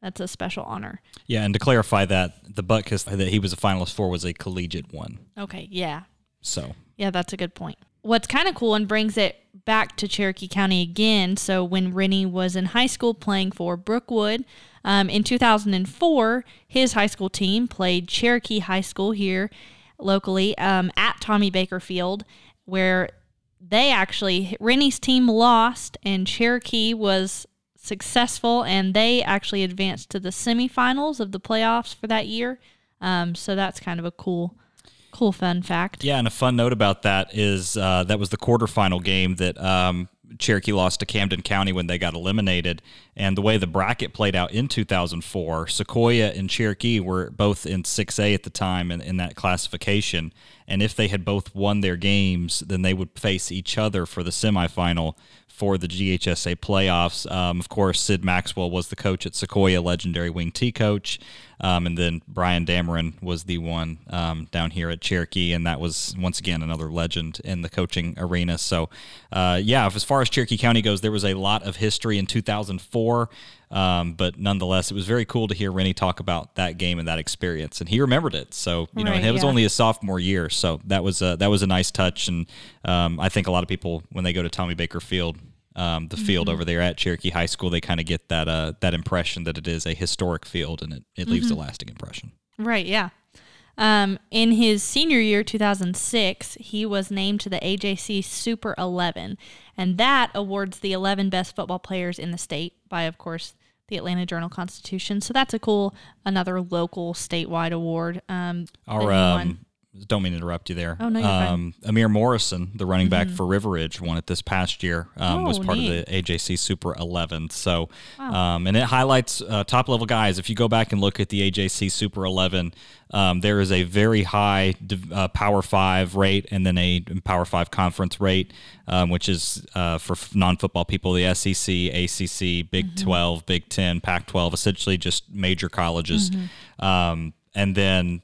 that's a special honor. Yeah, and to clarify that, the Butkus that he was a finalist for was a collegiate one. Okay, yeah. So Yeah, that's a good point. What's kind of cool and brings it back to Cherokee County again. So when Rennie was in high school playing for Brookwood, um, in 2004, his high school team played Cherokee High School here locally um, at Tommy Baker Field, where they actually Rennie's team lost and Cherokee was successful, and they actually advanced to the semifinals of the playoffs for that year. Um, so that's kind of a cool, cool fun fact. yeah, and a fun note about that is uh, that was the quarterfinal game that um, Cherokee lost to Camden County when they got eliminated. And the way the bracket played out in 2004, Sequoyah and Cherokee were both in 6A at the time in, in that classification. And if they had both won their games, then they would face each other for the semifinal for the GHSA playoffs. Um, of course, Sid Maxwell was the coach at Sequoyah, legendary wing T coach. Um, and then Brian Dameron was the one um, down here at Cherokee, and that was once again another legend in the coaching arena. So, uh, yeah, as far as Cherokee County goes, there was a lot of history in 2004, um, but nonetheless, it was very cool to hear Rennie talk about that game and that experience, and he remembered it. So, you know, Right, it was only his sophomore year, so that was a, that was a nice touch, and um, I think a lot of people when they go to Tommy Baker Field um, the Mm-hmm. field over there at Cherokee High School, they kind of get that uh, that impression that it is a historic field, and it, it leaves a Mm-hmm. lasting impression. Right, yeah. Um, in his senior year, 2006, he was named to the AJC Super 11, and that awards the 11 best football players in the state by, of course, the Atlanta Journal Constitution. So that's a cool, another local statewide award. Um, Our um. Don't mean to interrupt you there. Oh, no, you're fine. um, Amir Morrison, the running back for River Ridge, won it this past year. Um, was Oh, part neat. of the AJC Super 11. So, um, and it highlights uh, top level guys. If you go back and look at the AJC Super 11, um, there is a very high uh, Power Five rate and then a Power Five conference rate, um, which is uh, for non football people the SEC, ACC, Big 12, Big 10, Pac 12, essentially just major colleges. Um, and then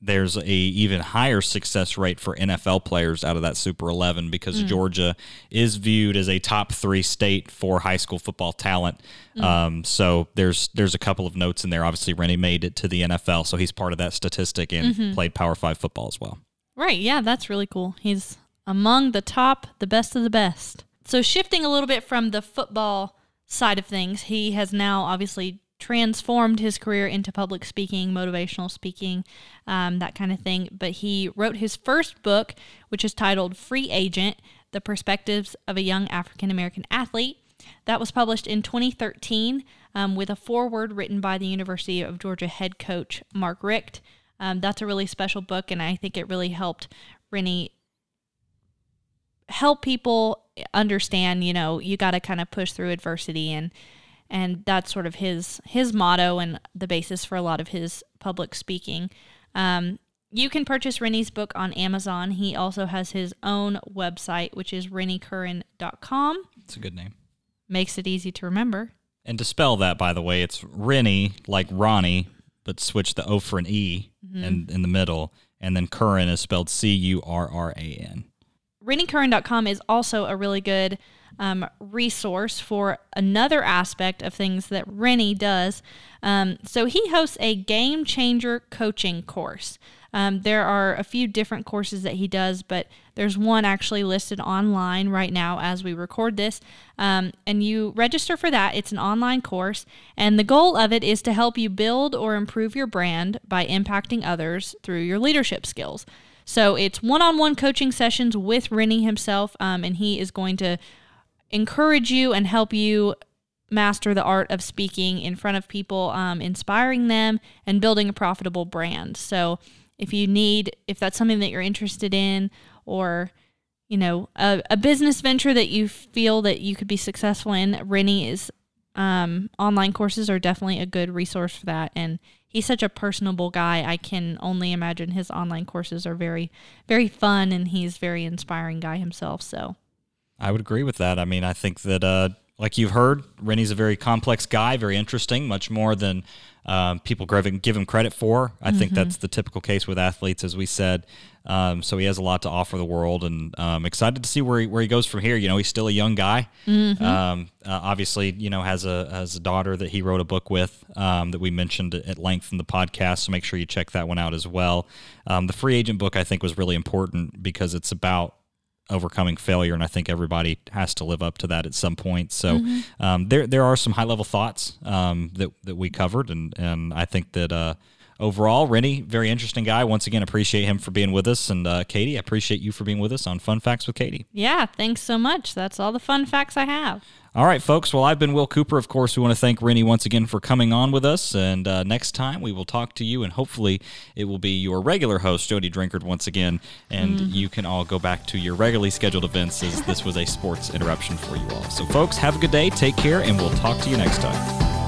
there's a even higher success rate for NFL players out of that Super 11 because mm. Georgia is viewed as a top three state for high school football talent. Mm. Um, so there's there's a couple of notes in there. Obviously, Rennie made it to the NFL, so he's part of that statistic and mm-hmm. played Power Five football as well. Right. Yeah, that's really cool. He's among the top, the best of the best. So, shifting a little bit from the football side of things, he has now obviously transformed his career into public speaking, motivational speaking, um, that kind of thing. But he wrote his first book, which is titled Free Agent The Perspectives of a Young African American Athlete. That was published in 2013 um, with a foreword written by the University of Georgia head coach Mark Richt. Um, that's a really special book, and I think it really helped Rennie help people understand. You know, you got to kind of push through adversity, and and that's sort of his his motto and the basis for a lot of his public speaking. Um, you can purchase Rennie's book on Amazon. He also has his own website, which is renniecurran.com. It's a good name. Makes it easy to remember. And to spell that, by the way, it's Rennie, like Ronnie, but switch the O for an E Mm-hmm. in, in the middle. And then Curran is spelled C U R R A N. RennieCurran.com is also a really good um, resource for another aspect of things that Rennie does. Um, so he hosts a game changer coaching course. Um, there are a few different courses that he does, but there's one actually listed online right now as we record this. Um, and you register for that. It's an online course, and the goal of it is to help you build or improve your brand by impacting others through your leadership skills. So it's one on one coaching sessions with Rennie himself, um, and he is going to encourage you and help you master the art of speaking in front of people, um, inspiring them, and building a profitable brand. So if you need, if that's something that you're interested in, or you know, a, a business venture that you feel that you could be successful in, Rennie is um, online courses are definitely a good resource for that. And he's such a personable guy. I can only imagine his online courses are very, very fun, and he's very inspiring guy himself. So I would agree with that. I mean, I think that, uh, like you've heard, Rennie's a very complex guy, very interesting, much more than um, people give him, credit for. I think that's the typical case with athletes, as we said. Um, so he has a lot to offer the world, and I'm excited to see where he, where he goes from here. You know, he's still a young guy. Um, uh, obviously, you know, has a has a daughter that he wrote a book with um, that we mentioned at length in the podcast. So make sure you check that one out as well. Um, the free agent book I think was really important because it's about overcoming failure, and I think everybody has to live up to that at some point. So um, there there are some high level thoughts um, that that we covered, and and I think that. Uh, Overall, Rennie, very interesting guy. Once again, appreciate him for being with us. And uh, Katie, I appreciate you for being with us on Fun Facts with Katie. yeah, thanks so much. That's all the fun facts I have. All right, folks. Well, I've been Will Cooper. Of course, we want to thank Rennie once again for coming on with us. And uh, next time we will talk to you, and hopefully it will be your regular host, Jody Drinkard, once again. And you can all go back to your regularly scheduled events as this was a sports interruption for you all. So, folks, have a good day, take care, and we'll talk to you next time.